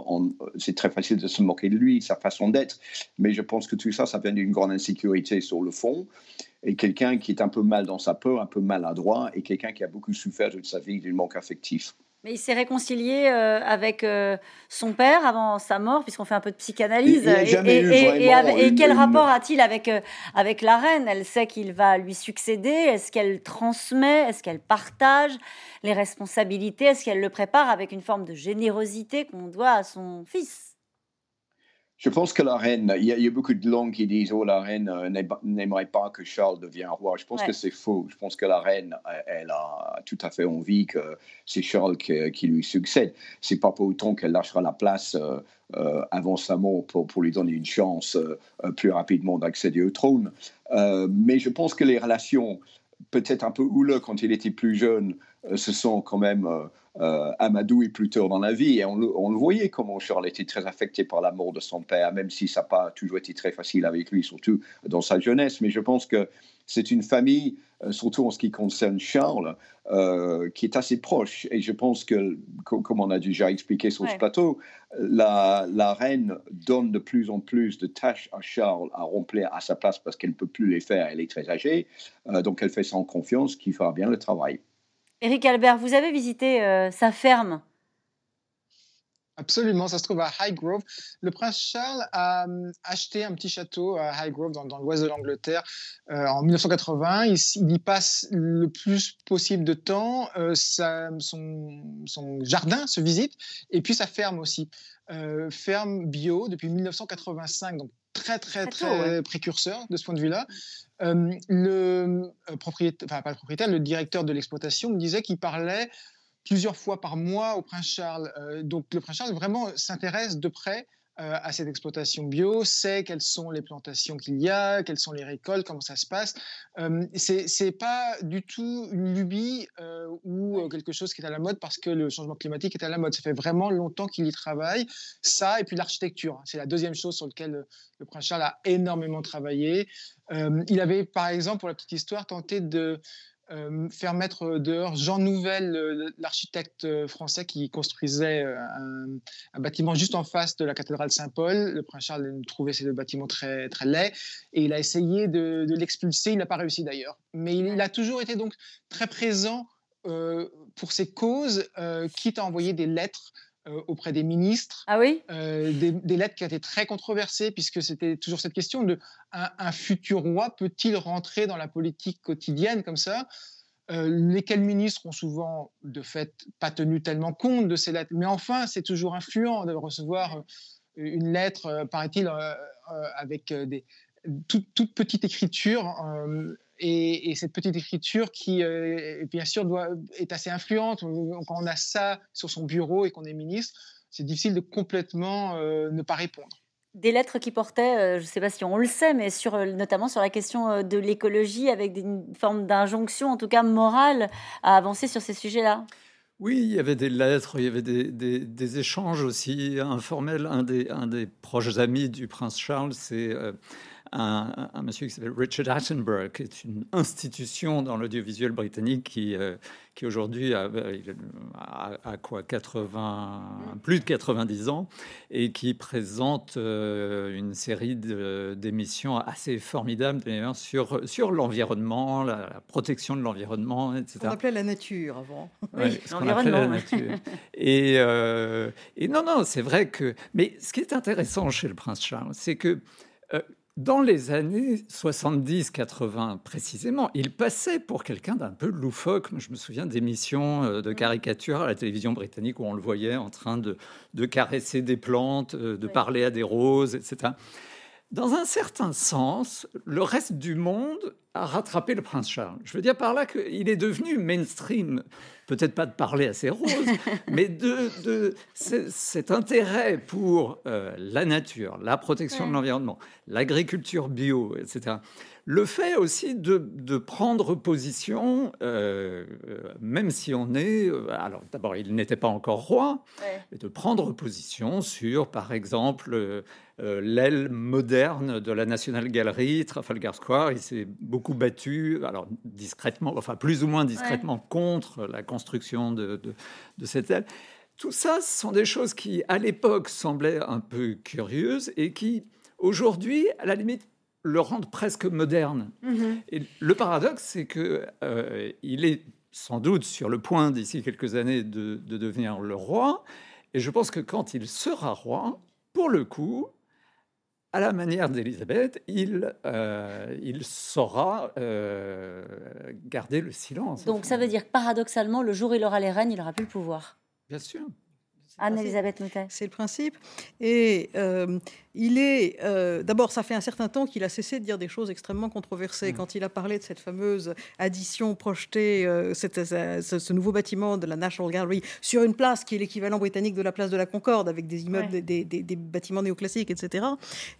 c'est très facile de se moquer de lui, sa façon d'être, mais je pense que tout ça, ça vient d'une grande insécurité sur le fond, et quelqu'un qui est un peu mal dans sa peau, un peu maladroit, et quelqu'un qui a beaucoup souffert toute sa vie d'une manque affectif. Mais il s'est réconcilié euh, avec euh, son père avant sa mort, puisqu'on fait un peu de psychanalyse. et, quel rapport a-t-il avec, euh, avec la reine? Elle sait qu'il va lui succéder. Est-ce qu'elle transmet? Est-ce qu'elle partage les responsabilités? Est-ce qu'elle le prépare avec une forme de générosité qu'on doit à son fils? Je pense que la reine, il y, a, beaucoup de langues qui disent oh la reine euh, n'aimerait pas que Charles devienne roi. Je pense que c'est faux. Je pense que la reine, elle a tout à fait envie que c'est Charles qui, lui succède. C'est pas pour autant qu'elle lâchera la place euh, euh, avant sa mort pour, pour, lui donner une chance plus rapidement d'accéder au trône. mais je pense que les relations, peut-être un peu houleux quand il était plus jeune, se sont quand même euh, Amadou est plus tard dans la vie. Et on le, voyait comment Charles était très affecté par la mort de son père, même si ça n'a pas toujours été très facile avec lui, surtout dans sa jeunesse. Mais je pense que c'est une famille, euh, surtout en ce qui concerne Charles, euh, qui est assez proche. Et je pense que, comme on a déjà expliqué sur ce plateau, la, la, reine donne de plus en plus de tâches à Charles à remplir à sa place parce qu'elle ne peut plus les faire. Elle est très âgée. donc elle fait sans confiance qu'il fera bien le travail. Éric Albert, vous avez visité euh, sa ferme Absolument, ça se trouve à Highgrove. Le prince Charles a hum, acheté un petit château à Highgrove, dans, dans l'ouest de l'Angleterre, euh, en 1980. Il, y passe le plus possible de temps. Euh, son, son, jardin se visite, et puis sa ferme aussi. ferme bio depuis 1985, donc très, très, très, précurseur de ce point de vue-là. Euh, le euh, propriétaire, enfin pas le propriétaire, le directeur de l'exploitation me disait qu'il parlait plusieurs fois par mois au prince Charles. Euh, donc le prince Charles vraiment s'intéresse de près à cette exploitation bio, sait quelles sont les plantations qu'il y a, quelles sont les récoltes, comment ça se passe. Euh, c'est pas du tout une lubie ou quelque chose qui est à la mode parce que le changement climatique est à la mode. Ça fait vraiment longtemps qu'il y travaille. Ça et puis l'architecture, hein. c'est la deuxième chose sur laquelle le prince Charles a énormément travaillé. Euh, il avait, par exemple, pour la petite histoire, tenté de euh, faire mettre dehors Jean Nouvel, l'architecte français qui construisait euh, un, bâtiment juste en face de la cathédrale Saint-Paul. Le prince Charles trouvait ces deux bâtiments très, très laids et il a essayé de, l'expulser. Il n'a pas réussi d'ailleurs. Mais il, a toujours été donc très présent pour ses causes, quitte à envoyer des lettres euh, auprès des ministres. Ah oui? euh, des, lettres qui étaient très controversées, puisque c'était toujours cette question de un, futur roi peut-il rentrer dans la politique quotidienne comme ça? Euh, lesquels ministres ont souvent, de fait, pas tenu tellement compte de ces lettres? Mais enfin, c'est toujours influent de recevoir une lettre, paraît-il, avec des, toute, toute, petite écriture et, cette petite écriture qui, euh, bien sûr, doit, est assez influente. Quand on a ça sur son bureau et qu'on est ministre, c'est difficile de complètement euh, ne pas répondre. Des lettres qui portaient, euh, je ne sais pas si on le sait, mais sur, notamment sur la question de l'écologie, avec une forme d'injonction, en tout cas morale, à avancer sur ces sujets-là. Oui, il y avait des lettres, il y avait des, des, échanges aussi informels. Un des, un des proches amis du prince Charles, c'est un, monsieur qui s'appelle Richard Attenborough, qui est une institution dans l'audiovisuel britannique qui, euh, qui aujourd'hui a, quoi 80, plus de 90 ans et qui présente euh, une série d'émissions assez formidables sur, sur l'environnement, la, protection de l'environnement, etc. On appelait la nature avant. Oui, l'environnement. Et, euh, et non, non, c'est vrai que. Mais ce qui est intéressant chez le prince Charles, c'est que dans les années 70-80 précisément, il passait pour quelqu'un d'un peu loufoque. Je me souviens d'émissions euh, de caricatures à la télévision britannique où on le voyait en train de, caresser des plantes, euh, de parler à des roses, etc. Dans un certain sens, le reste du monde a rattrapé le prince Charles. Je veux dire par là qu'il est devenu mainstream peut-être pas de parler à ses roses, mais de, de cet intérêt pour euh, la nature, la protection de l'environnement, l'agriculture bio, etc. Le fait aussi de, prendre position, euh, même si on est... Euh, alors d'abord, il n'était pas encore roi, de prendre position sur, par exemple, l'aile moderne de la National Gallery, Trafalgar Square. Il s'est beaucoup battu, alors discrètement, enfin plus ou moins discrètement, contre la construction de, de, cette aile. Tout ça, ce sont des choses qui, à l'époque, semblaient un peu curieuses et qui, aujourd'hui, à la limite, le rendent presque moderne. Mm-hmm. Et le paradoxe, c'est que euh, il est sans doute sur le point d'ici quelques années de, de, devenir le roi. Et je pense que quand il sera roi, pour le coup, à la manière d'Élisabeth, il, euh, il saura euh, garder le silence. Donc ça veut dire que paradoxalement, le jour où il aura les rênes, il n'aura plus le pouvoir. Bien sûr. Anne-Elisabeth C'est le principe. Et euh, il est. Euh, d'abord, ça fait un certain temps qu'il a cessé de dire des choses extrêmement controversées. Mm. Quand il a parlé de cette fameuse addition projetée, euh, ce, nouveau bâtiment de la National Gallery sur une place qui est l'équivalent britannique de la place de la Concorde, avec des immeubles, des, bâtiments néoclassiques, etc.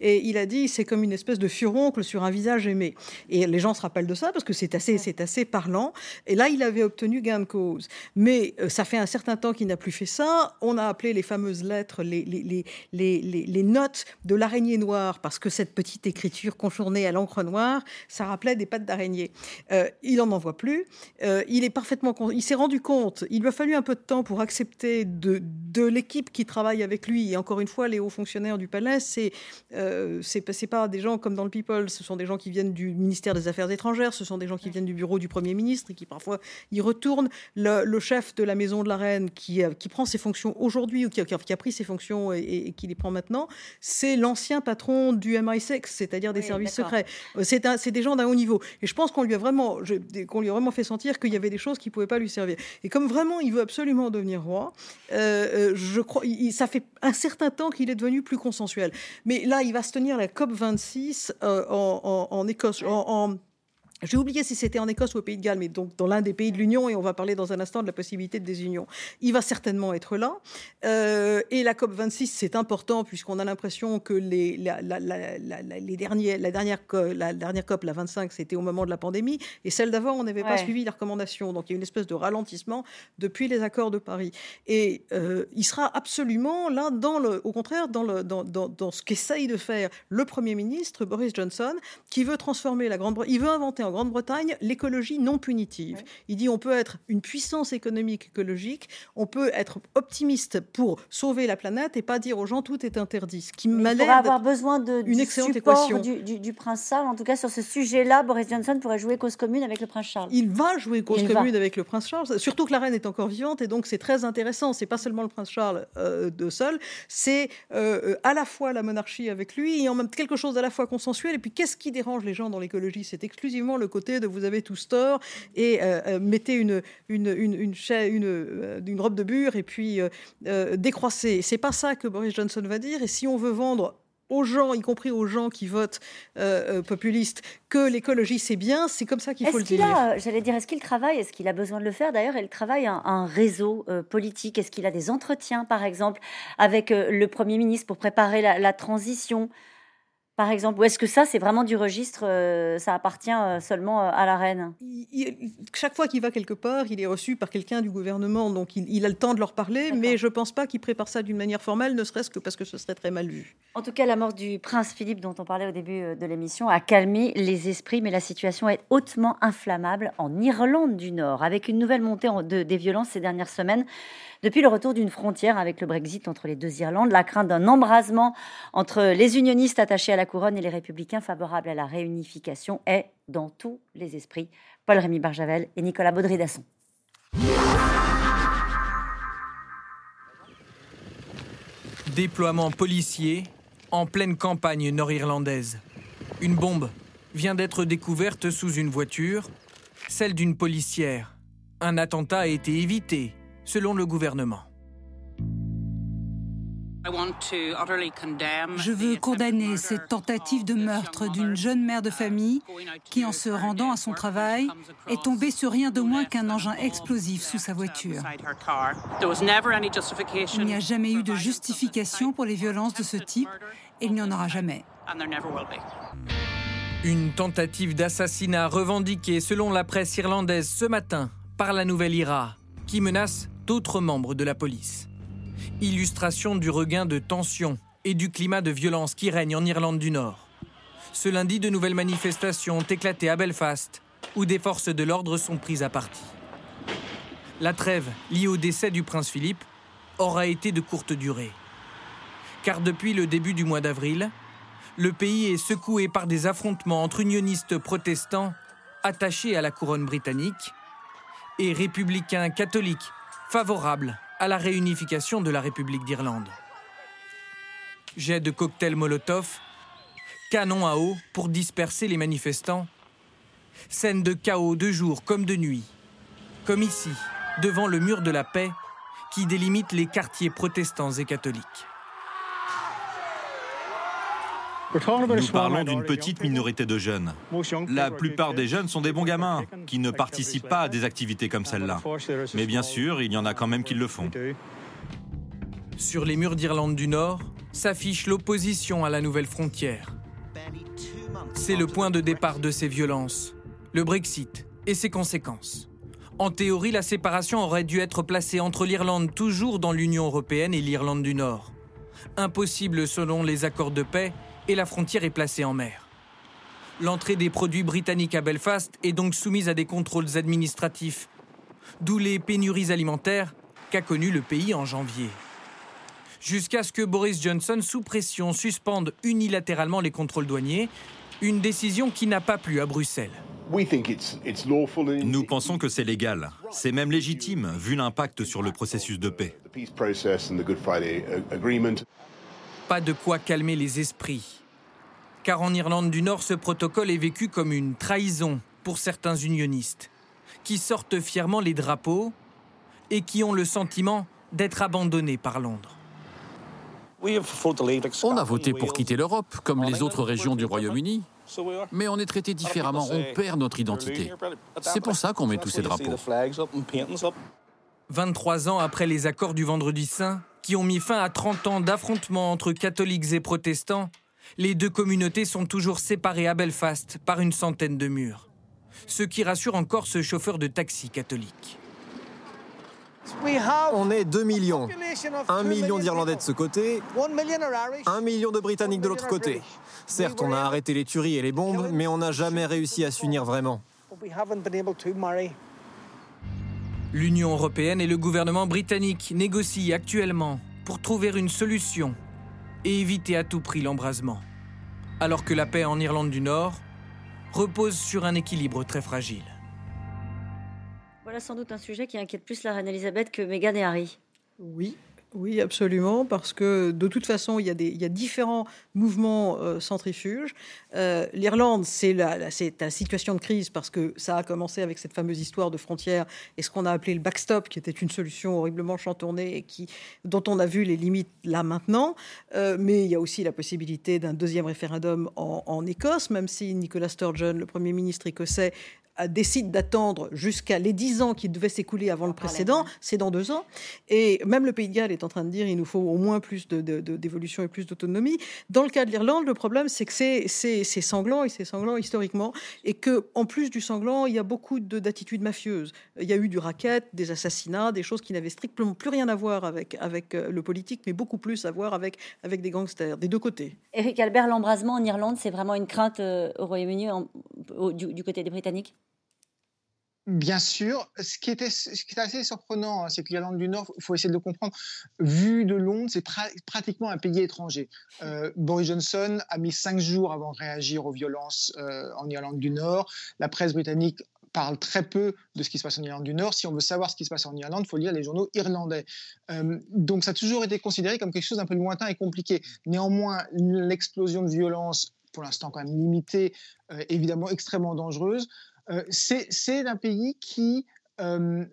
Et il a dit c'est comme une espèce de furoncle sur un visage aimé. Et les gens se rappellent de ça parce que c'est assez, c'est assez parlant. Et là, il avait obtenu gain de cause. Mais ça fait un certain temps qu'il n'a plus fait ça. On a appelé les fameuses lettres, les, les, les, les notes de l'araignée noire, parce que cette petite écriture contournée à l'encre noire, ça rappelait des pattes d'araignée. Euh, il n'en envoie plus. Euh, il est parfaitement, il s'est rendu compte. Il lui a fallu un peu de temps pour accepter de, de l'équipe qui travaille avec lui. Et encore une fois, les hauts fonctionnaires du palais, c'est euh, c'est pas des gens comme dans le People. Ce sont des gens qui viennent du ministère des Affaires étrangères. Ce sont des gens qui viennent du bureau du Premier ministre et qui parfois y retournent. Le, chef de la maison de la reine qui, qui prend ses fonctions aujourd'hui ou qui, qui, a pris ses fonctions et, qui les prend maintenant, c'est l'ancien patron du MI6, c'est-à-dire des services secrets. Euh, c'est des gens d'un haut niveau. Et je pense qu'on lui a vraiment, qu'on lui a vraiment fait sentir qu'il y avait des choses qui ne pouvaient pas lui servir. Et comme vraiment il veut absolument devenir roi, euh, euh, je crois, ça fait un certain temps qu'il est devenu plus consensuel. Mais là, il va se tenir la COP 26 en, Écosse, en j'ai oublié si c'était en Écosse ou au Pays de Galles, mais donc dans l'un des pays de l'Union, et on va parler dans un instant de la possibilité de désunion. Il va certainement être là. Euh, et la COP 26, c'est important puisqu'on a l'impression que les, la, les derniers, la, dernière, la dernière COP, la 25, c'était au moment de la pandémie, et celle d'avant, on n'avait pas suivi les recommandations. Donc il y a une espèce de ralentissement depuis les accords de Paris. Et euh, il sera absolument là, dans le, au contraire, dans, le, dans, dans, dans ce qu'essaye de faire le Premier ministre, Boris Johnson, qui veut transformer la Grande-Bretagne, il veut inventer Grande-Bretagne l'écologie non punitive. Il dit on peut être une puissance économique écologique, on peut être optimiste pour sauver la planète et pas dire aux gens tout est interdit. Ce qui m'a l'air avoir besoin de une excellente équation du, prince Charles. En tout cas, sur ce sujet-là, Boris Johnson pourrait jouer cause commune avec le prince Charles. Il va jouer cause commune avec le prince Charles, surtout que la reine est encore vivante et donc c'est très intéressant. C'est pas seulement le prince Charles euh, de seul, c'est euh, à la fois la monarchie avec lui et en même quelque chose à la fois consensuel. Et puis qu'est-ce qui dérange les gens dans l'écologie? C'est exclusivement le côté de vous avez tous tort et euh, euh, mettez une, une, une, une, euh, une, robe de bure et puis décroissez. C'est pas ça que Boris Johnson va dire. Et si on veut vendre aux gens, y compris aux gens qui votent populistes, que l'écologie c'est bien, c'est comme ça qu'il faut le dire. J'allais dire, est-ce qu'il travaille Est-ce qu'il a besoin de le faire? D'ailleurs, il travaille un, un réseau politique. Est-ce qu'il a des entretiens, par exemple, avec le Premier ministre pour préparer la, la transition? Par exemple Ou est-ce que ça, c'est vraiment du registre, euh, ça appartient euh, seulement euh, à la reine? Chaque fois qu'il va quelque part, il est reçu par quelqu'un du gouvernement, donc il, a le temps de leur parler, mais je ne pense pas qu'il prépare ça d'une manière formelle, ne serait-ce que parce que ce serait très mal vu. En tout cas, la mort du prince Philippe, dont on parlait au début de l'émission, a calmé les esprits, mais la situation est hautement inflammable en Irlande du Nord, avec une nouvelle montée des violences ces dernières semaines. Depuis le retour d'une frontière avec le Brexit entre les deux Irlandes, la crainte d'un embrasement entre les unionistes attachés à la couronne et les républicains favorables à la réunification est dans tous les esprits. Paul-Rémy Barjavel et Nicolas Baudry-Dasson. Déploiement policier en pleine campagne nord-irlandaise. Une bombe vient d'être découverte sous une voiture, celle d'une policière. Un attentat a été évité selon le gouvernement. Je veux condamner cette tentative de meurtre d'une jeune mère de famille qui, en se rendant à son travail, est tombée sur rien de moins qu'un engin explosif sous sa voiture. Il n'y a jamais eu de justification pour les violences de ce type et il n'y en aura jamais. Une tentative d'assassinat revendiquée selon la presse irlandaise ce matin par la nouvelle IRA, qui menace d'autres membres de la police. Illustration du regain de tension et du climat de violence qui règne en Irlande du Nord. Ce lundi, de nouvelles manifestations ont éclaté à Belfast, où des forces de l'ordre sont prises à partie. La trêve liée au décès du prince Philippe aura été de courte durée. Car depuis le début du mois d'avril, le pays est secoué par des affrontements entre unionistes protestants attachés à la couronne britannique et républicains catholiques favorables à la réunification de la République d'Irlande. Jets de cocktails Molotov, canons à eau pour disperser les manifestants, scène de chaos de jour comme de nuit, comme ici, devant le mur de la paix qui délimite les quartiers protestants et catholiques. Nous parlons d'une petite minorité de jeunes. La plupart des jeunes sont des bons gamins qui ne participent pas à des activités comme celle-là. Mais bien sûr, il y en a quand même qui le font. Sur les murs d'Irlande du Nord s'affiche l'opposition à la nouvelle frontière. C'est le point de départ de ces violences, le Brexit et ses conséquences. En théorie, la séparation aurait dû être placée entre l'Irlande toujours dans l'Union européenne et l'Irlande du Nord. Impossible selon les accords de paix et la frontière est placée en mer. L'entrée des produits britanniques à Belfast est donc soumise à des contrôles administratifs, d'où les pénuries alimentaires qu'a connues le pays en janvier. Jusqu'à ce que Boris Johnson, sous pression, suspende unilatéralement les contrôles douaniers, une décision qui n'a pas plu à Bruxelles. Nous pensons que c'est légal. C'est même légitime, vu l'impact sur le processus de paix. Pas de quoi calmer les esprits car en Irlande du Nord, ce protocole est vécu comme une trahison pour certains unionistes, qui sortent fièrement les drapeaux et qui ont le sentiment d'être abandonnés par Londres. On a voté pour quitter l'Europe, comme les autres régions du Royaume-Uni, mais on est traité différemment, on perd notre identité. C'est pour ça qu'on met tous ces drapeaux. 23 ans après les accords du Vendredi Saint, qui ont mis fin à 30 ans d'affrontements entre catholiques et protestants, les deux communautés sont toujours séparées à Belfast par une centaine de murs. Ce qui rassure encore ce chauffeur de taxi catholique. On est 2 millions. 1 million d'Irlandais de ce côté, 1 million de Britanniques de l'autre côté. Certes, on a arrêté les tueries et les bombes, mais on n'a jamais réussi à s'unir vraiment. L'Union européenne et le gouvernement britannique négocient actuellement pour trouver une solution et éviter à tout prix l'embrasement, alors que la paix en Irlande du Nord repose sur un équilibre très fragile. Voilà sans doute un sujet qui inquiète plus la reine Elisabeth que Meghan et Harry. Oui, oui, absolument, parce que de toute façon, il y a, différents mouvements euh, centrifuges. Euh, L'Irlande, c'est la, situation de crise parce que ça a commencé avec cette fameuse histoire de frontières et ce qu'on a appelé le backstop, qui était une solution horriblement chantournée et dont on a vu les limites là maintenant. Euh, mais il y a aussi la possibilité d'un deuxième référendum en, en Écosse, même si Nicola Sturgeon, le Premier ministre écossais, décide d'attendre jusqu'à les 10 ans qui devaient s'écouler avant le précédent, c'est dans deux ans. Et même le Pays de Galles est en train de dire il nous faut au moins plus d'évolution de, et plus d'autonomie. Dans le cas de l'Irlande, le problème, c'est que c'est sanglant et c'est sanglant historiquement. Et que en plus du sanglant, il y a beaucoup d'attitudes mafieuses. Il y a eu du racket, des assassinats, des choses qui n'avaient strictement plus rien à voir avec, avec euh, le politique, mais beaucoup plus à voir avec, avec des gangsters, des deux côtés. Éric Albert, l'embrasement en Irlande, c'est vraiment une crainte euh, au Royaume-Uni du, du côté des Britanniques? Bien sûr, ce qui, était, ce qui est assez surprenant, hein, c'est que l'Irlande du Nord, il faut essayer de le comprendre, vu de Londres, c'est pratiquement un pays étranger. Euh, Boris Johnson a mis cinq jours avant de réagir aux violences euh, en Irlande du Nord. La presse britannique parle très peu de ce qui se passe en Irlande du Nord. Si on veut savoir ce qui se passe en Irlande, il faut lire les journaux irlandais. Euh, donc ça a toujours été considéré comme quelque chose d'un peu lointain et compliqué. Néanmoins, l'explosion de violence, pour l'instant quand même limitée, évidemment extrêmement dangereuse, c'est un pays qui... Euh,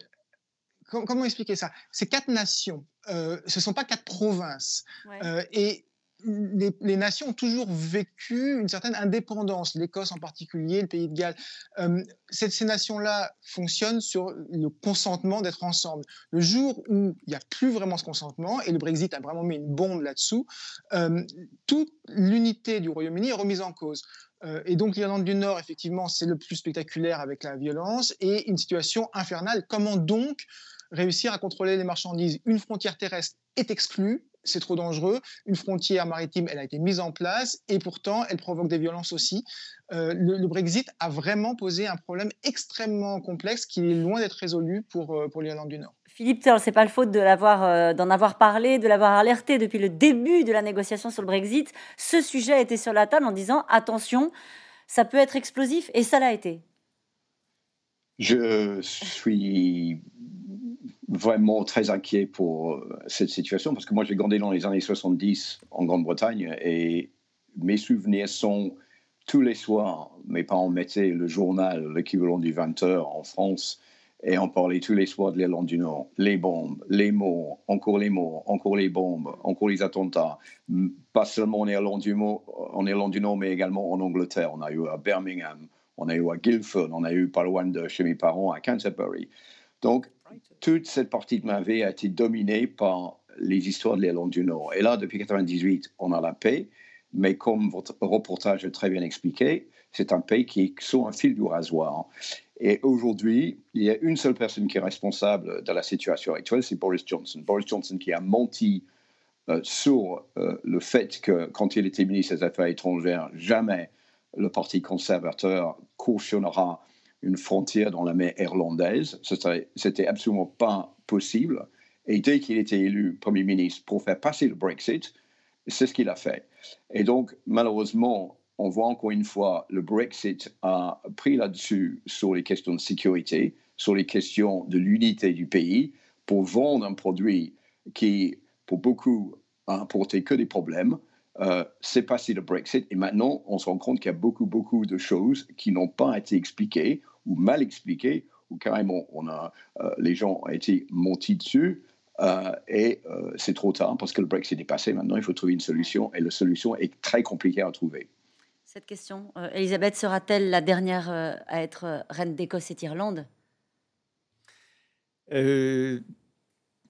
comment expliquer ça? Ces quatre nations. Ce ne sont pas quatre provinces. et les, nations ont toujours vécu une certaine indépendance, l'Écosse en particulier, le Pays de Galles. ces, nations-là fonctionnent sur le consentement d'être ensemble. Le jour où il n'y a plus vraiment ce consentement, et le Brexit a vraiment mis une bombe là-dessous, toute l'unité du Royaume-Uni est remise en cause. et donc l'Irlande du Nord, effectivement, c'est le plus spectaculaire avec la violence et une situation infernale. Comment donc réussir à contrôler les marchandises? Une frontière terrestre est exclue, c'est trop dangereux. Une frontière maritime, elle a été mise en place et pourtant, elle provoque des violences aussi. Euh, le, Brexit a vraiment posé un problème extrêmement complexe qui est loin d'être résolu pour, euh, pour l'Irlande du Nord. Philippe, c'est pas le faute de l'avoir, euh, d'en avoir parlé, de l'avoir alerté depuis le début de la négociation sur le Brexit. Ce sujet était sur la table en disant attention, ça peut être explosif et ça l'a été. Je suis vraiment très inquiet pour euh, cette situation parce que moi j'ai grandi dans les années 70 en Grande-Bretagne et mes souvenirs sont tous les soirs, mes parents mettaient le journal, l'équivalent du 20h en France, et on parlait tous les soirs de l'Irlande du Nord. Les bombes, les morts, encore les morts, encore les bombes, encore les attentats. Pas seulement en Irlande du, en Irlande du Nord, mais également en Angleterre. On a eu à Birmingham, on a eu à Guildford, on a eu pas loin de chez mes parents à Canterbury. Donc, toute cette partie de ma vie a été dominée par les histoires de l'Irlande du Nord. Et là, depuis 1998, on a la paix, mais comme votre reportage a très bien expliqué, c'est un pays qui est sur un fil du rasoir. Et aujourd'hui, il y a une seule personne qui est responsable de la situation actuelle, c'est Boris Johnson. Boris Johnson qui a menti euh, sur euh, le fait que quand il était ministre des Affaires étrangères, jamais le Parti conservateur cautionnera une frontière dans la mer irlandaise. C'était absolument pas possible. Et dès qu'il était élu Premier ministre pour faire passer le Brexit, c'est ce qu'il a fait. Et donc, malheureusement, on voit encore une fois, le Brexit a pris là-dessus sur les questions de sécurité, sur les questions de l'unité du pays, pour vendre un produit qui, pour beaucoup, a apporté que des problèmes. Euh, c'est passé le Brexit et maintenant on se rend compte qu'il y a beaucoup, beaucoup de choses qui n'ont pas été expliquées ou mal expliquées ou carrément on a, euh, les gens ont été montés dessus euh, et c'est trop tard parce que le Brexit est passé. Maintenant, il faut trouver une solution et la solution est très compliquée à trouver. Cette question, Elisabeth sera-t-elle la dernière à être reine d'Écosse et d'Irlande?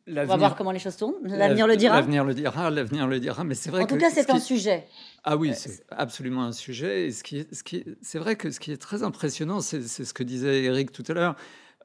On va voir comment les choses tournent. L'avenir le dira. L'avenir le dira. L'avenir le dira. Mais c'est vrai. En tout cas, c'est un sujet. Ah oui, c'est absolument un sujet. Et ce qui, ce qui, c'est vrai que ce qui est très impressionnant, c'est, ce que disait Eric tout à l'heure.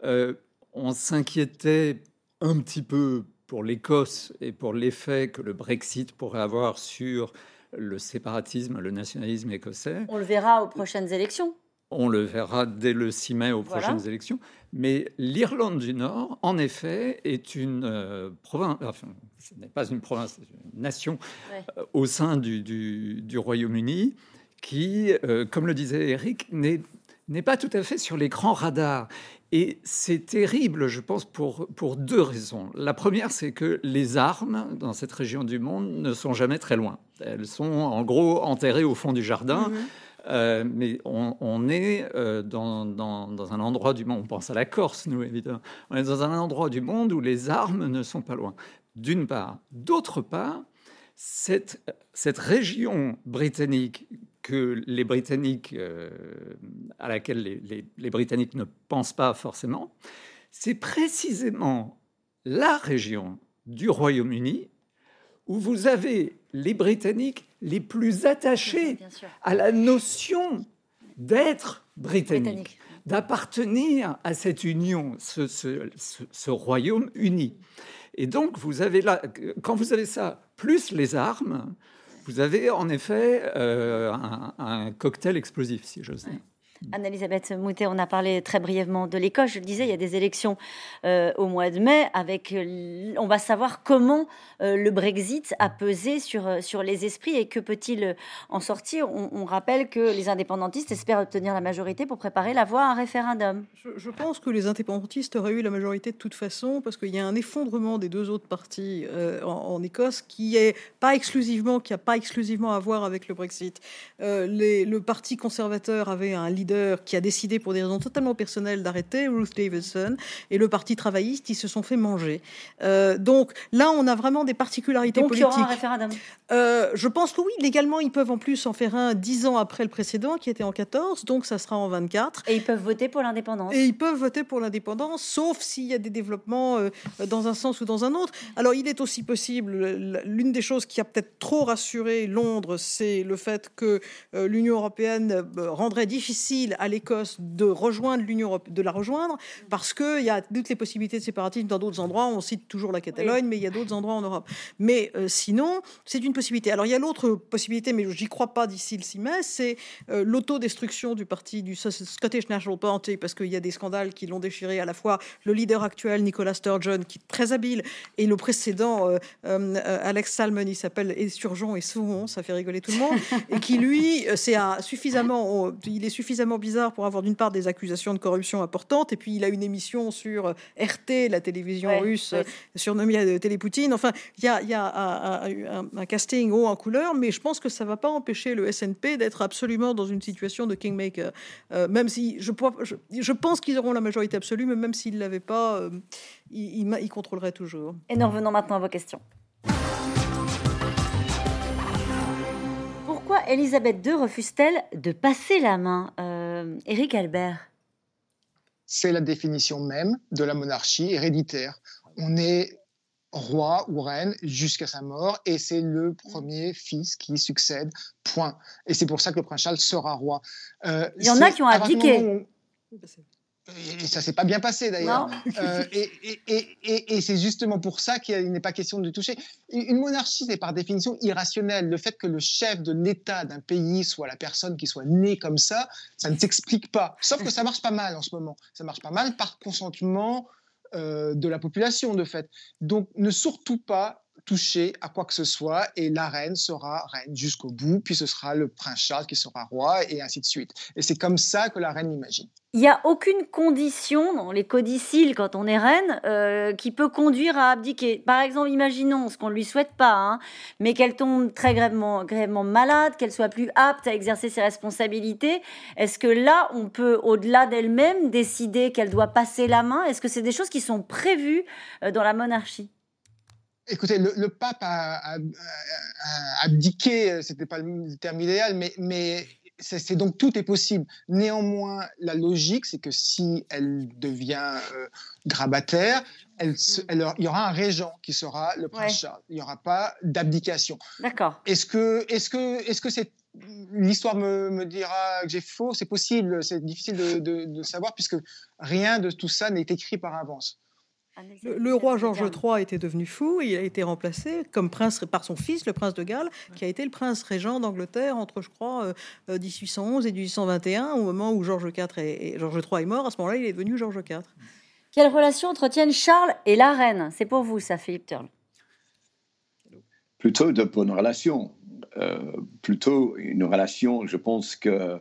Euh, on s'inquiétait un petit peu pour l'Écosse et pour l'effet que le Brexit pourrait avoir sur le séparatisme, le nationalisme écossais. On le verra aux prochaines élections. On le verra dès le 6 mai aux prochaines élections. Mais l'Irlande du Nord, en effet, est une euh, province, enfin, ce n'est pas une province, c'est une nation euh, au sein du, Royaume-Uni qui, euh, comme le disait Eric, n'est pas tout à fait sur l'écran radar. Et c'est terrible, je pense, pour, pour deux raisons. La première, c'est que les armes dans cette région du monde ne sont jamais très loin. Elles sont en gros enterrées au fond du jardin. Mm-hmm. Euh, mais on, est euh, dans, un endroit du monde, on pense à la Corse, nous évidemment, on est dans un endroit du monde où les armes ne sont pas loin, d'une part. D'autre part, cette, cette région britannique que les Britanniques, euh, à laquelle les, les Britanniques ne pensent pas forcément, c'est précisément la région du Royaume-Uni où vous avez les Britanniques les plus attachés à la notion d'être britannique, d'appartenir à cette union, ce, royaume uni. Et donc, vous avez là, quand vous avez ça, plus les armes, vous avez en effet euh, un, cocktail explosif, si j'ose dire. Anne-Elisabeth Moutet, on a parlé très brièvement de l'Écosse. Je le disais, il y a des élections euh, au mois de mai. Avec, euh, on va savoir comment euh, le Brexit a pesé sur, sur les esprits et que peut-il en sortir. On, rappelle que les indépendantistes espèrent obtenir la majorité pour préparer la voie à un référendum. Je, pense que les indépendantistes auraient eu la majorité de toute façon parce qu'il y a un effondrement des deux autres partis en, Écosse qui est pas exclusivement, pas exclusivement à voir avec le Brexit. le Parti conservateur avait un leader leader qui a décidé pour des raisons totalement personnelles d'arrêter, Ruth Davidson, et le Parti travailliste, ils se sont fait manger. Euh, donc là, on a vraiment des particularités donc, politiques. il y aura un référendum euh, Je pense que oui, légalement, ils peuvent en plus en faire un dix ans après le précédent, qui était en 14, donc ça sera en 24. Et ils peuvent voter pour l'indépendance. Et ils peuvent voter pour l'indépendance, sauf s'il y a des développements euh, dans un sens ou dans un autre. Alors, il est aussi possible, l'une des choses qui a peut-être trop rassuré Londres, c'est le fait que l'Union européenne rendrait difficile à l'Écosse de rejoindre l'Union de la rejoindre, parce qu'il y a toutes les possibilités de séparatisme dans d'autres endroits. On cite toujours la Catalogne, mais il y a d'autres endroits en Europe. Mais euh, sinon, c'est une possibilité. Alors, il y a l'autre possibilité, mais j'y crois pas d'ici le 6 mai, c'est l'autodestruction du parti du Scottish National Party, parce qu'il y a des scandales qui l'ont déchiré à la fois le leader actuel, Nicolas Sturgeon, qui est très habile, et le précédent, Alex Salmon, il s'appelle Esturgeon et Saumon, ça fait rigoler tout le monde, et qui lui, c'est suffisamment, il est suffisamment bizarre pour avoir d'une part des accusations de corruption importantes, et puis il a une émission sur RT, la télévision russe, surnommée Télépoutine. Enfin, il y a, y a un, casting haut en couleur, mais je pense que ça ne va pas empêcher le SNP d'être absolument dans une situation de kingmaker. Euh, même si je, je, je pense qu'ils auront la majorité absolue, mais même s'ils ne l'avaient pas, euh, ils, ils, ils contrôleraient toujours. Et nous revenons maintenant à vos questions. Pourquoi Elisabeth II refuse-t-elle de passer la main euh, Éric Albert C'est la définition même de la monarchie héréditaire. On est roi ou reine jusqu'à sa mort et c'est le premier fils qui succède, point. Et c'est pour ça que le prince Charles sera roi. Euh, Il y en a qui ont abdiqué. Et ça s'est pas bien passé d'ailleurs. Euh, et, et, et, et c'est justement pour ça qu'il n'est pas question de toucher. Une monarchie, c'est par définition irrationnel. Le fait que le chef de l'État d'un pays soit la personne qui soit née comme ça, ça ne s'explique pas. Sauf que ça marche pas mal en ce moment. Ça marche pas mal par consentement euh, de la population, de fait. Donc ne surtout pas toucher à quoi que ce soit et la reine sera reine jusqu'au bout, puis ce sera le prince Charles qui sera roi et ainsi de suite. Et c'est comme ça que la reine l'imagine. Il n'y a aucune condition dans les codicilles quand on est reine euh, qui peut conduire à abdiquer. Par exemple, imaginons ce qu'on ne lui souhaite pas, hein, mais qu'elle tombe très gravement, gravement malade, qu'elle soit plus apte à exercer ses responsabilités. Est-ce que là, on peut, au-delà d'elle-même, décider qu'elle doit passer la main? Est-ce que c'est des choses qui sont prévues euh, dans la monarchie? Écoutez, le, pape a, abdiqué, c'était pas le terme idéal, mais, mais c'est donc tout est possible. Néanmoins, la logique, c'est que si elle devient euh, grabataire, elle, il y aura un régent qui sera le prince Charles. Il n'y aura pas d'abdication. D'accord. Est-ce que, est-ce que, est-ce que c'est l'histoire me, me, dira que j'ai faux? C'est possible. C'est difficile de, de, de savoir puisque rien de tout ça n'est écrit par avance. Le, roi Georges III était devenu fou, il a été remplacé comme prince par son fils, le prince de Galles, qui a été le prince régent d'Angleterre entre, je crois, 1811 euh, et 1821, au moment où Georges IV et, Georges III est mort. À ce moment-là, il est devenu Georges IV. Quelle relation entretiennent Charles et la reine? C'est pour vous, ça, Philippe Turle. Plutôt de bonnes relations. Euh, plutôt une relation, je pense que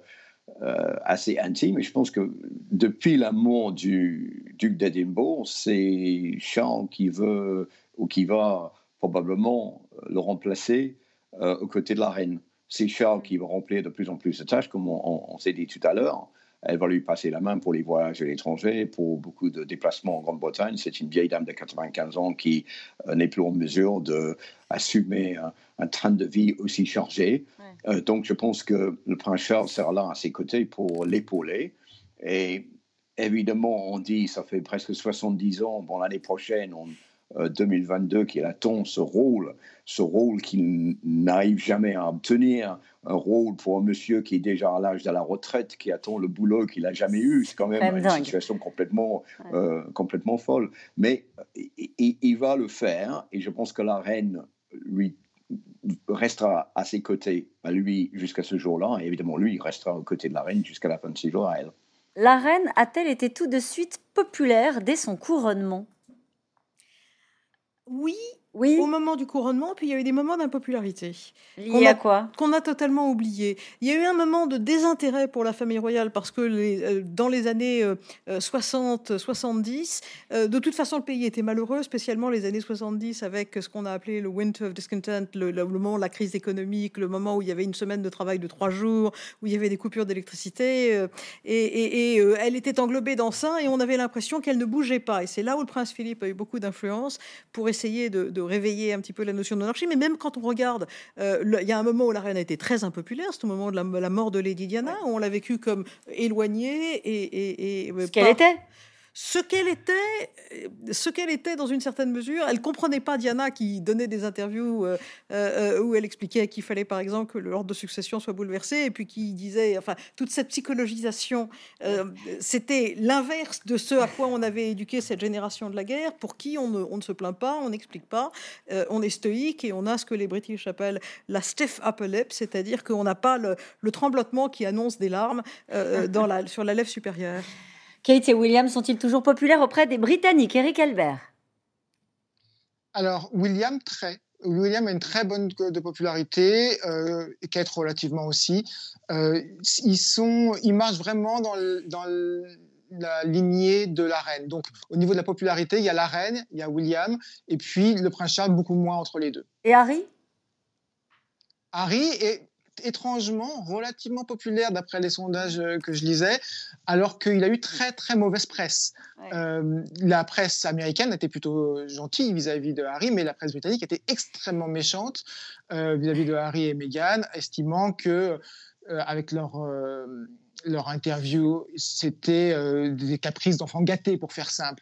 euh, assez intime. Et je pense que depuis la mort du duc d'Édimbourg, c'est Charles qui veut ou qui va probablement le remplacer euh, aux côtés de la reine. C'est Charles qui va remplir de plus en plus de tâches, comme on s'est dit tout à l'heure. Elle va lui passer la main pour les voyages à l'étranger, pour beaucoup de déplacements en Grande-Bretagne. C'est une vieille dame de 95 ans qui euh, n'est plus en mesure d'assumer un, un, train de vie aussi chargé. Euh, donc je pense que le prince Charles sera là à ses côtés pour l'épauler. Et évidemment, on dit, ça fait presque 70 ans, bon, l'année prochaine, on, 2022 qu'il attend ce rôle, ce rôle qu'il n'arrive jamais à obtenir, un rôle pour un monsieur qui est déjà à l'âge de la retraite, qui attend le boulot qu'il n'a jamais eu. C'est quand même, une situation complètement, euh, complètement folle. Mais il, va le faire et je pense que la reine lui restera à ses côtés, à lui jusqu'à ce jour-là. Et évidemment, lui, il restera aux côtés de la reine jusqu'à la fin de ses jours à elle. La reine a-t-elle été tout de suite populaire dès son couronnement? Oui oui. au moment du couronnement, puis il y a eu des moments d'impopularité. Liés à quoi? Qu'on a totalement oublié. Il y a eu un moment de désintérêt pour la famille royale parce que les, euh, dans les années 60, 70, de toute façon, le pays était malheureux, spécialement les années 70 avec ce qu'on a appelé le Winter of Discontent, le, le, moment de la crise économique, le moment où il y avait une semaine de travail de trois jours, où il y avait des coupures d'électricité. Euh, et, et elle était englobée dans ça et on avait l'impression qu'elle ne bougeait pas. Et c'est là où le prince Philippe a eu beaucoup d'influence pour essayer de de réveiller un petit peu la notion de monarchie. Mais même quand on regarde, euh, il y a un moment où la reine a été très impopulaire, c'est au moment de la, mort de Lady Diana, où on l'a vécue comme éloignée et... et, Ce qu'elle était ce qu'elle était, euh, ce qu'elle était dans une certaine mesure. Elle comprenait pas Diana qui donnait des interviews euh, euh, où elle expliquait qu'il fallait par exemple que l'ordre de succession soit bouleversé et puis qui disait, enfin, toute cette psychologisation, c'était l'inverse de ce à quoi on avait éduqué cette génération de la guerre, pour qui on ne, se plaint pas, on n'explique pas, on est stoïque et on a ce que les British appellent la stiff upper lip, c'est-à-dire qu'on n'a pas le, tremblotement qui annonce des larmes sur la lèvre supérieure. Kate et William sont-ils toujours populaires auprès des Britanniques Eric Albert? Alors, William, très. William a une très bonne de popularité, euh, Kate relativement aussi. Euh, ils, sont, ils marchent vraiment dans, dans la lignée de la reine. Donc, au niveau de la popularité, il y a la reine, il y a William, et puis le prince Charles, beaucoup moins entre les deux. Et Harry? Harry est étrangement relativement populaire d'après les sondages euh, que je lisais, alors qu'il a eu très très mauvaise presse. Euh, la presse américaine était plutôt gentille vis-à-vis de Harry, mais la presse britannique était extrêmement méchante euh, vis-à-vis de Harry et Meghan, estimant que avec leur leur interview, c'était des caprices d'enfants gâtés, pour faire simple.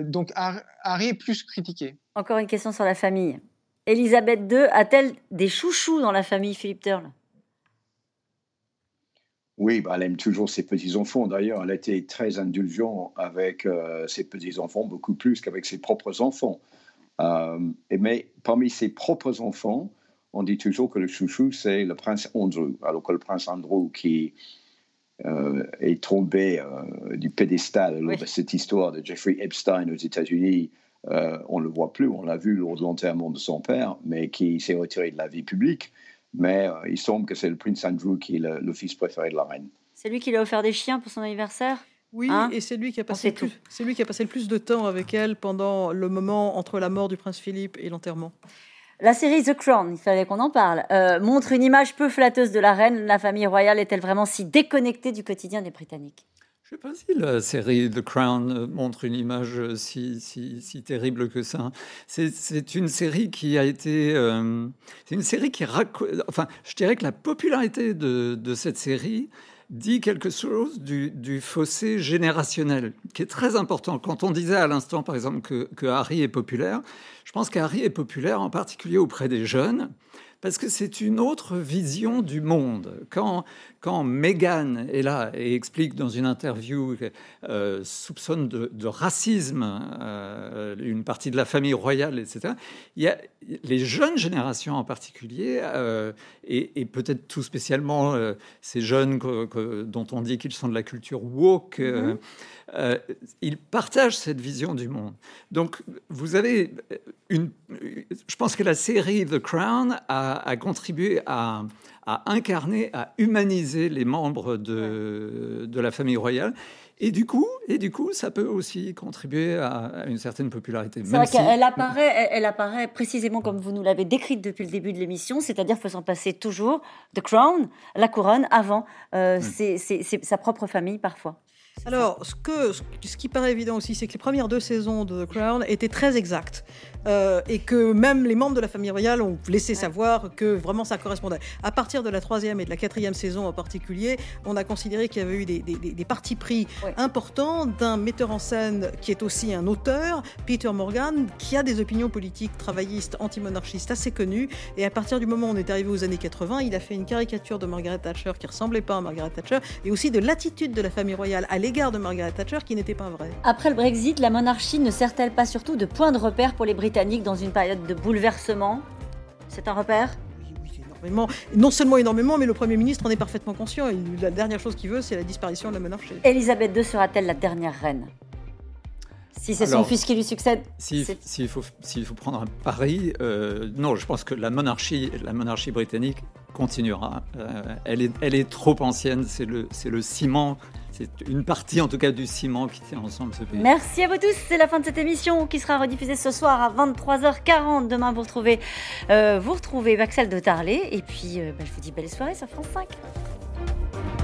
donc Harry est plus critiqué. Encore une question sur la famille. Elisabeth II a-t-elle des chouchous dans la famille Philippe Turle oui, bah, elle aime toujours ses petits-enfants. D'ailleurs, elle était très indulgente avec euh, ses petits-enfants, beaucoup plus qu'avec ses propres enfants. Euh, mais parmi ses propres enfants, on dit toujours que le chouchou, c'est le prince Andrew. Alors que le prince Andrew, qui euh, est tombé du pédestal lors de cette histoire de Jeffrey Epstein aux États-Unis, on ne le voit plus, on l'a vu lors de l'enterrement de son père, mais qui s'est retiré de la vie publique mais euh, il semble que c'est le prince Andrew qui est le, fils préféré de la reine. C'est lui qui lui a offert des chiens pour son anniversaire? Oui, hein? et c'est lui qui a passé plus, c'est lui qui a passé le plus de temps avec elle pendant le moment entre la mort du prince Philippe et l'enterrement. La série The Crown, il fallait qu'on en parle, euh, montre une image peu flatteuse de la reine. La famille royale est-elle vraiment si déconnectée du quotidien des Britanniques? Je ne sais pas si la série The Crown euh, montre une image euh, si, terrible que ça. C'est une série qui a été. Euh, c'est une série qui. Enfin, je dirais que la popularité de, cette série dit quelque chose du, fossé générationnel, qui est très important. Quand on disait à l'instant, par exemple, que Harry est populaire, je pense qu'Harry est populaire en particulier auprès des jeunes parce que c'est une autre vision du monde. Quand, quand Meghan est là et explique dans une interview, euh, soupçonne de, racisme euh, une partie de la famille royale, etc., il y a les jeunes générations en particulier, euh, et, peut-être tout spécialement ces jeunes dont on dit qu'ils sont de la culture woke, mm-hmm. Euh, ils partagent cette vision du monde. Donc, vous avez une. Je pense que la série The Crown a, contribué à, incarner, à humaniser les membres de, de la famille royale. Et du coup, et du coup, ça peut aussi contribuer à, une certaine popularité. C'est vrai qu'elle apparaît, elle, apparaît précisément comme vous nous l'avez décrite depuis le début de l'émission, c'est-à-dire faisant passer toujours The Crown, la couronne, avant euh, hmm. sa propre famille parfois. Alors, ce, qui paraît évident aussi, c'est que les premières deux saisons de The Crown étaient très exactes. Euh, et que même les membres de la famille royale ont laissé savoir que vraiment ça correspondait. À partir de la troisième et de la quatrième saison en particulier, on a considéré qu'il y avait eu des, des, partis pris importants d'un metteur en scène qui est aussi un auteur, Peter Morgan, qui a des opinions politiques travaillistes, anti-monarchistes assez connues. Et à partir du moment où on est arrivé aux années 80, il a fait une caricature de Margaret Thatcher qui ressemblait pas à Margaret Thatcher, et aussi de l'attitude de la famille royale à l'égard de Margaret Thatcher qui n'était pas vraie. Après le Brexit, la monarchie ne sert-elle pas surtout de point de repère pour les Britanniques? Dans une période de bouleversement. C'est un repère? Oui, énormément. Non seulement énormément, mais le Premier ministre en est parfaitement conscient. la dernière chose qu'il veut, c'est la disparition de la monarchie. Elisabeth II sera-t-elle la dernière reine? Si c'est son fils qui lui succède. S'il faut, faut, prendre un pari, euh, non, je pense que la monarchie, la monarchie britannique continuera. Euh, elle, est, elle est trop ancienne, c'est le, le ciment c'est une partie en tout cas du ciment qui tient ensemble ce pays. Merci à vous tous. C'est la fin de cette émission qui sera rediffusée ce soir à 23h40. Demain, vous retrouvez, euh, vous retrouvez de Tarlet. Et puis, bah, je vous dis belle soirée sur France 5.